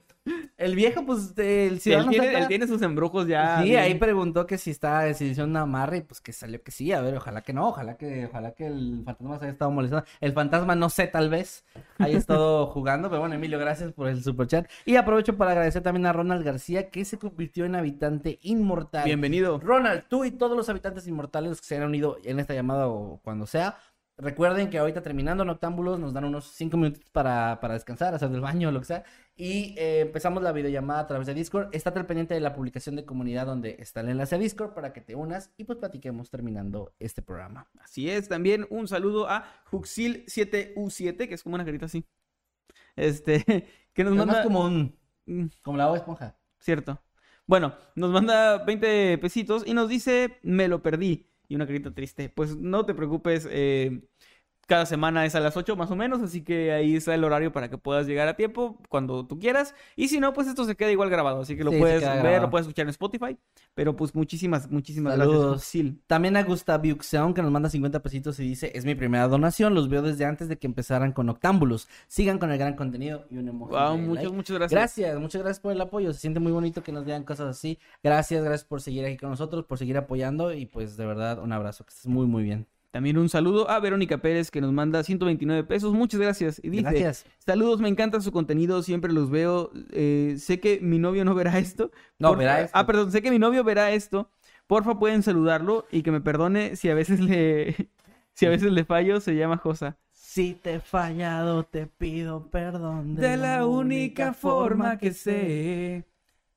El viejo, pues, el él, Ciudadano... tiene, él tiene sus embrujos ya. Sí, bien. ahí preguntó que si está, si hicieron una amarre y pues que salió que sí, a ver, ojalá que no, ojalá que, ojalá que el fantasma se haya estado molestando. El fantasma no sé, tal vez, haya estado [LAUGHS] jugando, pero bueno, Emilio, gracias por el super chat. Y aprovecho para agradecer también a Ronald García que se convirtió en habitante inmortal. Bienvenido. Ronald, tú y todos los habitantes inmortales que se han unido en esta llamada o cuando sea, recuerden que ahorita terminando Noctámbulos nos dan unos 5 minutos para, para descansar, hacer del baño o lo que sea. Y eh, empezamos la videollamada a través de Discord. Estate al pendiente de la publicación de comunidad donde está el enlace a Discord para que te unas y pues platiquemos terminando este programa. Así es, también un saludo a Juxil7U7, que es como una carita así. Este, [LAUGHS] que nos Es manda. más como un, Mm, como la Bob esponja. Cierto. Bueno, nos manda 20 pesitos y nos dice, me lo perdí. Y una carita triste. Pues no te preocupes, eh, cada semana es a las 8 más o menos, así que ahí está el horario para que puedas llegar a tiempo cuando tú quieras. Y si no, pues esto se queda igual grabado, así que lo Sí, puedes ver, grabado. lo puedes escuchar en Spotify. Pero pues muchísimas, muchísimas Saludos. gracias. Sil. También a Gustav Yuxeon que nos manda 50 pesitos y dice, es mi primera donación, los veo desde antes de que empezaran con Octámbulos. Sigan con el gran contenido y un emoji Wow, muchas, like. muchas gracias. Gracias, muchas gracias por el apoyo. Se siente muy bonito que nos digan cosas así. Gracias, gracias por seguir aquí con nosotros, por seguir apoyando y pues de verdad un abrazo, que estés muy muy bien. También un saludo a Verónica Pérez que nos manda 129 pesos. Muchas gracias. Y dice, Gracias. saludos, me encanta su contenido, siempre los veo. eh, sé que mi novio no verá esto. No, Porfa- verá esto. Ah, perdón, sé que mi novio verá esto. Porfa, pueden saludarlo y que me perdone si a veces le, [LAUGHS] si a veces le fallo. Se llama Josa. Si te he fallado, te pido perdón. De la única forma que sé.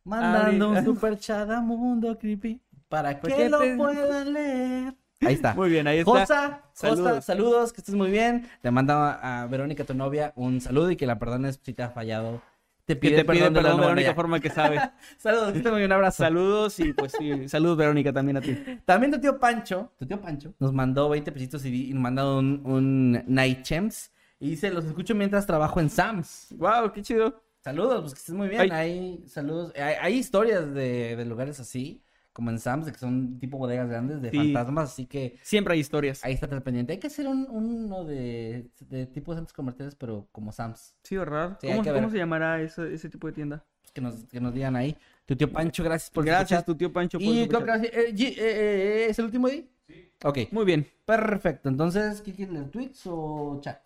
Mandando Abrir- un super chat a Mundo Creepy para ¿Por que lo te- puedan leer. Ahí está. Muy bien, ahí está. Josa, saludos. Saludos. saludos, que estés muy bien. Te manda a Verónica, tu novia, un saludo y que la perdones si te ha fallado. Te Que pide te pide perdón, de la perdón de la novia. única forma que sabe. [LAUGHS] Saludos, que estés muy bien, un abrazo. Saludos y pues sí, saludos Verónica también a ti. También tu tío Pancho, tu tío Pancho, nos mandó 20 pesitos y, nos manda un, un Night Champs. Y dice, los escucho mientras trabajo en Sam's. Wow, qué chido. Saludos, pues que estés muy bien. Ay. Hay saludos. Hay, hay historias de, de lugares así, como en Sam's, de que son tipo bodegas grandes de Sí. fantasmas, así que Siempre hay historias. ahí está al pendiente. Hay que hacer un, uno de, de tipo de centros comerciales, pero como Sam's. Sí, ¿verdad? Sí, ¿Cómo, que cómo ver. se llamará ese, ese tipo de tienda? Que nos, que nos digan ahí. Tu tío Pancho, gracias por Gracias, tu tío Pancho. por Y creo que ahora sí, eh, eh, eh, ¿es el último ahí? Sí. Ok, Muy bien. perfecto. Entonces, ¿qué quieren leer? ¿Tweets o chat?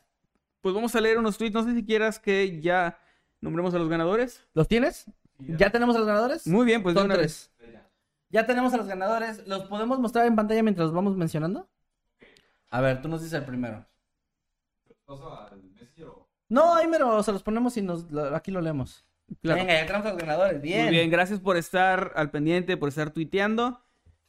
Pues vamos a leer unos tweets. No sé si quieras que ya nombremos a los ganadores. ¿Los tienes? ¿Ya tenemos a los ganadores? Muy bien, pues de Son una tres. Ya tenemos a los ganadores. ¿Los podemos mostrar en pantalla mientras los vamos mencionando? A ver, tú nos dices el primero. No, ahí mero, se los ponemos y nos, lo- aquí lo leemos. Claro. Venga, ya tenemos a los ganadores. Bien. Muy bien, gracias por estar al pendiente, por estar tuiteando.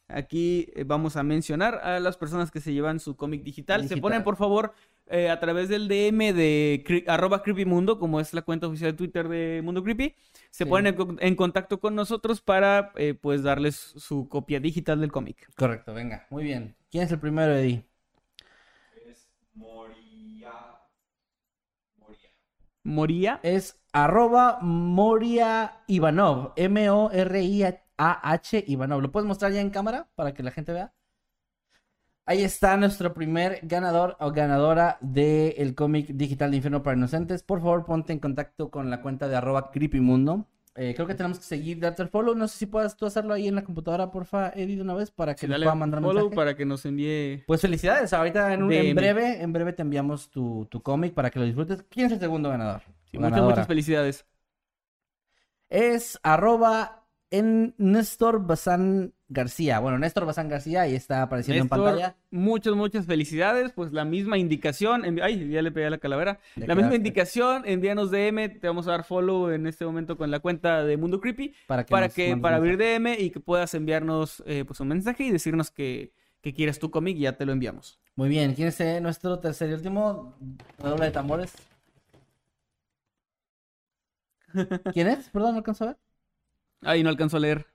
Aquí eh, vamos a mencionar a las personas que se llevan su cómic digital. Se ponen, por favor, eh, a través del DM de arroba creepymundo, como es la cuenta oficial de Twitter de Mundo Creepy. Se Sí. ponen en, co- en contacto con nosotros para, eh, pues, darles su copia digital del cómic. Correcto, venga. Muy bien. ¿Quién es el primero, Eddie? Moría. Es arroba Moria Ivanov. M-O-R-I-A-H Ivanov. ¿Lo puedes mostrar ya en cámara para que la gente vea? Ahí está nuestro primer ganador o ganadora del cómic digital de Infierno para Inocentes. Por favor, ponte en contacto con la cuenta de arroba creepymundo. Eh, creo que tenemos que seguir, darte el follow. No sé si puedas tú hacerlo ahí en la computadora, porfa, Eddie, de una vez, para que Sí, nos pueda mandar un follow mensaje. para que nos envíe. Pues felicidades, ahorita en, un- en breve, en breve te enviamos tu, tu cómic para que lo disfrutes. ¿Quién es el segundo ganador? Sí, muchas, muchas felicidades. Es arroba en Néstor Bazán García. Bueno, Néstor Bazán García, ahí está apareciendo Néstor, en pantalla. Muchas, muchas felicidades. Pues la misma indicación. Ay, ya le pegué a la calavera. Ya La misma indicación. Envíanos DM. Te vamos a dar follow en este momento con la cuenta de Mundo Creepy. Para que, Para que, abrir. DM y que puedas enviarnos eh, pues un mensaje y decirnos que, que quieres tu cómic y ya te lo enviamos. Muy bien, ¿quién es eh, nuestro tercer y último? Doble de tambores. [LAUGHS] ¿Quién es? Perdón, no alcanzo a ver. Ay, no alcanzo a leer.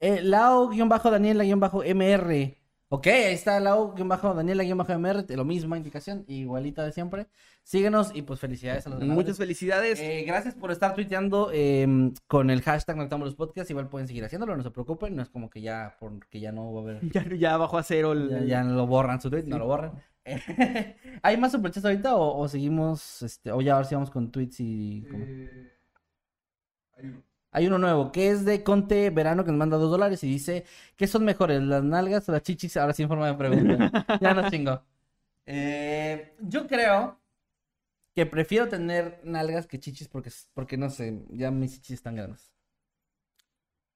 Eh, Lao-Daniela-MR Ok, ahí está Lau, guion bajo, Daniela, guion bajo MR, lo misma indicación, igualita de siempre. Síguenos y pues felicidades a los ganadores. Muchas felicidades. Eh, gracias por estar tuiteando em, con el hashtag Noctámbulos Podcast. Igual pueden seguir haciéndolo, no se preocupen. No es como que ya, porque ya no va a haber. [LAUGHS] Ya, ya bajó a cero el... Ya, ya lo borran su tweet, no lo borran. [LAUGHS] ¿Hay más superchats ahorita o, o seguimos, este, o ya ahora sí vamos con tweets y... ¿cómo? Hay uno nuevo que es de Conte Verano que nos manda dos dólares y dice: ¿Qué son mejores, las nalgas o las chichis? Ahora sí en forma de pregunta. [LAUGHS] ya no chingo. Eh, yo creo que prefiero tener nalgas que chichis porque, porque no sé, ya mis chichis están grandes.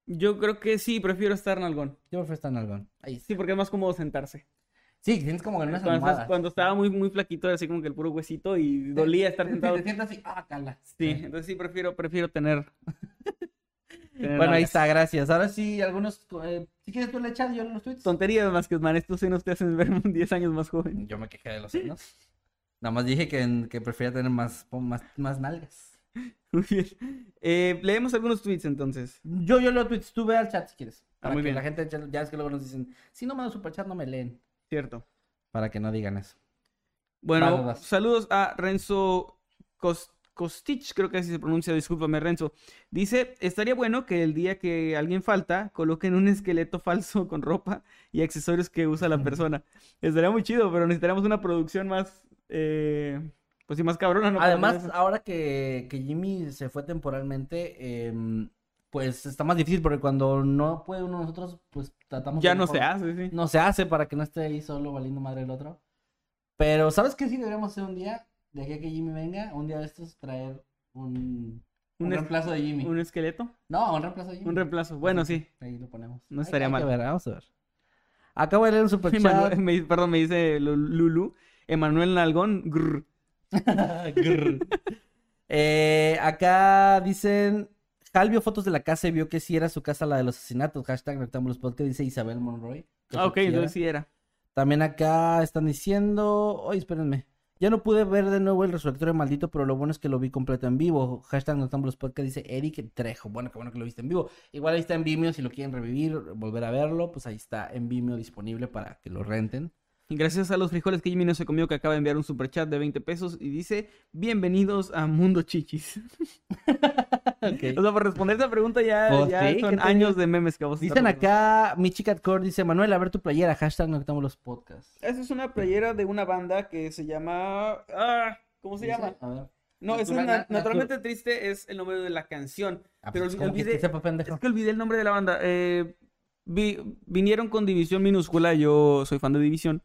Yo creo que sí, prefiero estar en algón. Yo prefiero estar en algón. Ahí. Sí, porque es más cómodo sentarse. Sí, tienes como que unas Cuando, cuando estaba muy, muy flaquito, era así como que el puro huesito y dolía estar Te- sentado. Te sientas así, ah, cala. Sí, entonces sí, prefiero, prefiero tener... [LAUGHS] tener Bueno, ahí está, gracias. Ahora sí, algunos. eh, si quieres tú le echas yo los tweets. Tonterías más que man, estos senos te hacen ver 10 [LAUGHS] años más joven. Yo me quejé de los senos. Nada más dije que, que prefería tener más, más, más nalgas. [LAUGHS] Muy bien. Eh, leemos algunos tweets entonces. Yo, yo leo tweets, tú ve al chat si quieres. Ah, muy que bien. la gente, ya es que luego nos dicen, si no mando superchat no me leen. Cierto. Para que no digan eso. Bueno, Vas, vas. saludos a Renzo Cos- Kostich, creo que así se pronuncia, discúlpame Renzo. Dice, estaría bueno que el día que alguien falta, coloquen un esqueleto falso [LAUGHS] con ropa y accesorios que usa la persona. Estaría muy chido, pero necesitaríamos una producción más, eh, pues sí, más cabrona, ¿no? Además, ahora que, que Jimmy se fue temporalmente, em, pues está más difícil porque cuando no puede uno de nosotros, pues tratamos ya no mejor- se hace, sí. No se hace para que no esté ahí solo valiendo madre el otro. Pero, ¿sabes qué sí deberíamos hacer un día? De aquí a que Jimmy venga, un día de estos traer un, un, Un reemplazo de Jimmy. ¿Un esqueleto? No, un reemplazo de Jimmy. Un reemplazo. Bueno, sí. Ahí lo ponemos. No estaría mal. ver, vamos a ver. Acabo de leer un [LAUGHS] super Emanuel- me- perdón, me dice Lu- Lulu. Emanuel Nalgón. grr. [LAUGHS] Eh, acá dicen. Hal vio fotos de la casa y vio que sí era su casa la de los asesinatos. Hashtag Rectángulos Podcast dice Isabel Monroy. Ah, ok, sí era. entonces sí era. También acá están diciendo. Oye, espérenme. Ya no pude ver de nuevo el resurrectorio maldito, pero lo bueno es que lo vi completo en vivo. Hashtag Noctámbulos Podcast dice Eric Trejo. Bueno, qué bueno que lo viste en vivo. Igual ahí está en Vimeo si lo quieren revivir, volver a verlo. Pues ahí está en Vimeo disponible para que lo renten. Gracias a los frijoles que Jimmy no se comió, que acaba de enviar un superchat de 20 pesos y dice: Bienvenidos a Mundo Chichis. [LAUGHS] [LAUGHS] O sea, por responder esa pregunta ya, Pues ya sí, ¿qué son años de memes que vos Dicen acá, mi chica Core dice, Manuel, a ver tu playera, hashtag Noctámbulos Podcast. Esa es una playera de una banda que se llama. Ah, ¿Cómo se llama? A ver. No, es una, natu- naturalmente triste es el nombre de la canción. Ah, pero pues, olvi- ¿cómo que olvidé, es que olvidé el nombre de la banda. Eh, vi- vinieron con División Minúscula, yo soy fan de División.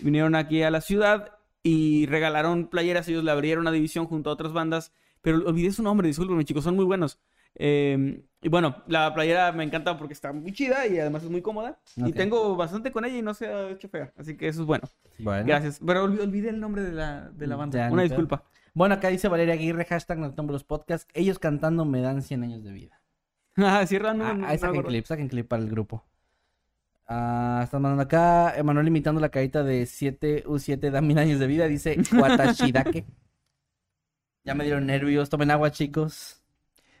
Vinieron aquí a la ciudad y regalaron playeras, ellos le abrieron a División junto a otras bandas, pero olvidé su nombre, discúlpenme chicos, son muy buenos. Eh, y bueno, la playera me encanta porque está muy chida y además es muy cómoda. Y tengo bastante con ella y no se ha hecho fea, así que eso es bueno. Bueno. Gracias. Pero olvi- olvidé el nombre de la, de la banda. Ya, Una disculpa. Bueno, acá dice Valeria Aguirre, hashtag Noctámbulos Podcast. Ellos cantando me dan 100 años de vida. [LAUGHS] Ah, cierra, no, Ah, no- saquen acuerdo. clip, saquen clip para el grupo. Ah, están mandando acá, Emanuel imitando la carita de 7U7 da mil años de vida, dice Watashidake. [LAUGHS] ya me dieron nervios, tomen agua chicos.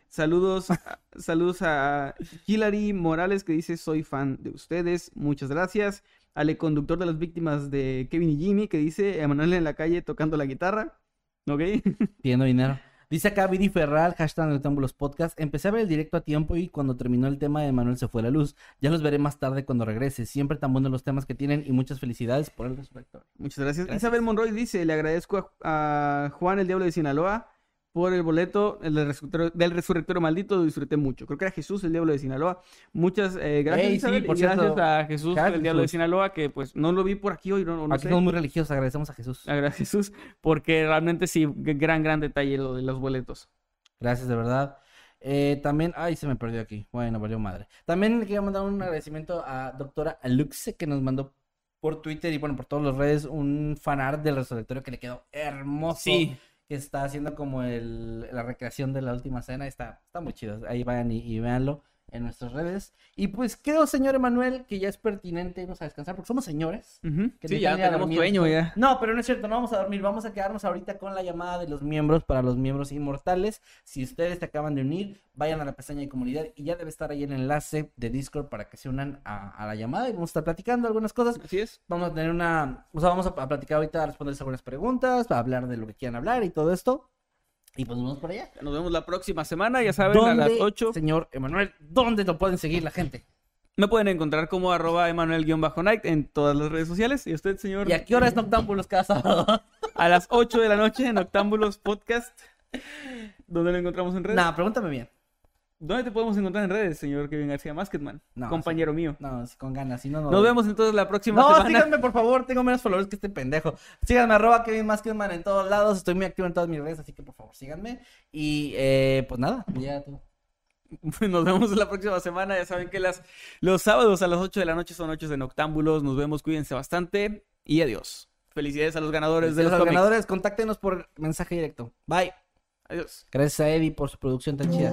Saludos, a- saludos a Hilary Morales que dice soy fan de ustedes, muchas gracias. Ale conductor de las víctimas de Kevin y Jimmy que dice Emanuel en la calle tocando la guitarra. ¿Ok? Pidiendo dinero. Dice acá Viri Ferral, hashtag Noctámbulos Podcast. Empecé a ver el directo a tiempo y cuando terminó el tema de Manuel se fue la luz. Ya los veré más tarde cuando regrese. Siempre tan buenos los temas que tienen y muchas felicidades por el resurrector. Muchas gracias. Gracias. Isabel Monroy dice, le agradezco a, a Juan el Diablo de Sinaloa por el boleto el del, resurrectorio, del resurrectorio maldito, lo disfruté mucho. Creo que era Jesús el Diablo de Sinaloa. Muchas eh, gracias Ey, sí, por y gracias cierto. a Jesús el Diablo de. Sinaloa que pues no lo vi por aquí hoy, no, no Aquí sé. somos muy religiosos, agradecemos a Jesús. Gracias Jesús, porque realmente sí, gran, gran detalle lo de los boletos. Gracias, de verdad. Eh, también, ay, se me perdió aquí. Bueno, valió madre. También le quería mandar un agradecimiento a doctora Aluxe que nos mandó por Twitter y bueno, por todas las redes un fanart del resurrectorio que le quedó hermoso. Sí. Que está haciendo como el, la recreación de la última cena. Está, está muy chido. Ahí vayan y, y véanlo. En nuestras redes. Y pues creo, señor Emanuel, que ya es pertinente irnos a descansar porque somos señores. Que Sí, ya tenemos sueño ya. No, pero no es cierto, no vamos a dormir, vamos a quedarnos ahorita con la llamada de los miembros para los miembros inmortales. Si ustedes te acaban de unir, vayan a la pestaña de comunidad y ya debe estar ahí el enlace de Discord para que se unan a, a la llamada y vamos a estar platicando algunas cosas. Así es. Vamos a tener una, o sea, vamos a, a platicar ahorita, a responderles algunas preguntas, a hablar de lo que quieran hablar y todo esto. Y pues nos vemos por allá. Nos vemos la próxima semana, ya saben, a las 8. señor Emanuel, dónde lo pueden seguir la gente? Me pueden encontrar como arroba emanuel-night en todas las redes sociales. ¿Y usted, señor? ¿Y a qué hora es Noctámbulos cada sábado? A las 8 de la noche en Octámbulos Podcast. ¿Dónde lo encontramos en redes? Nah, pregúntame bien. ¿Dónde te podemos encontrar en redes, señor Kevin García Masketman? No, compañero mío. No, sí, con ganas, si no, no. Nos vemos entonces la próxima No, semana. síganme por favor, tengo menos followers que este pendejo. Síganme arroba Kevin Masketman en todos lados, estoy muy activo en todas mis redes, así que por favor síganme. Y eh, pues nada, ya todo. [LAUGHS] Nos vemos la próxima semana. Ya saben que las, los sábados a las 8 de la noche son noches de Noctámbulos. Nos vemos, cuídense bastante y adiós. Felicidades a los ganadores de los los cómics. ganadores, contáctenos por mensaje directo. Bye. Adiós. Gracias a Eddie por su producción tan chida.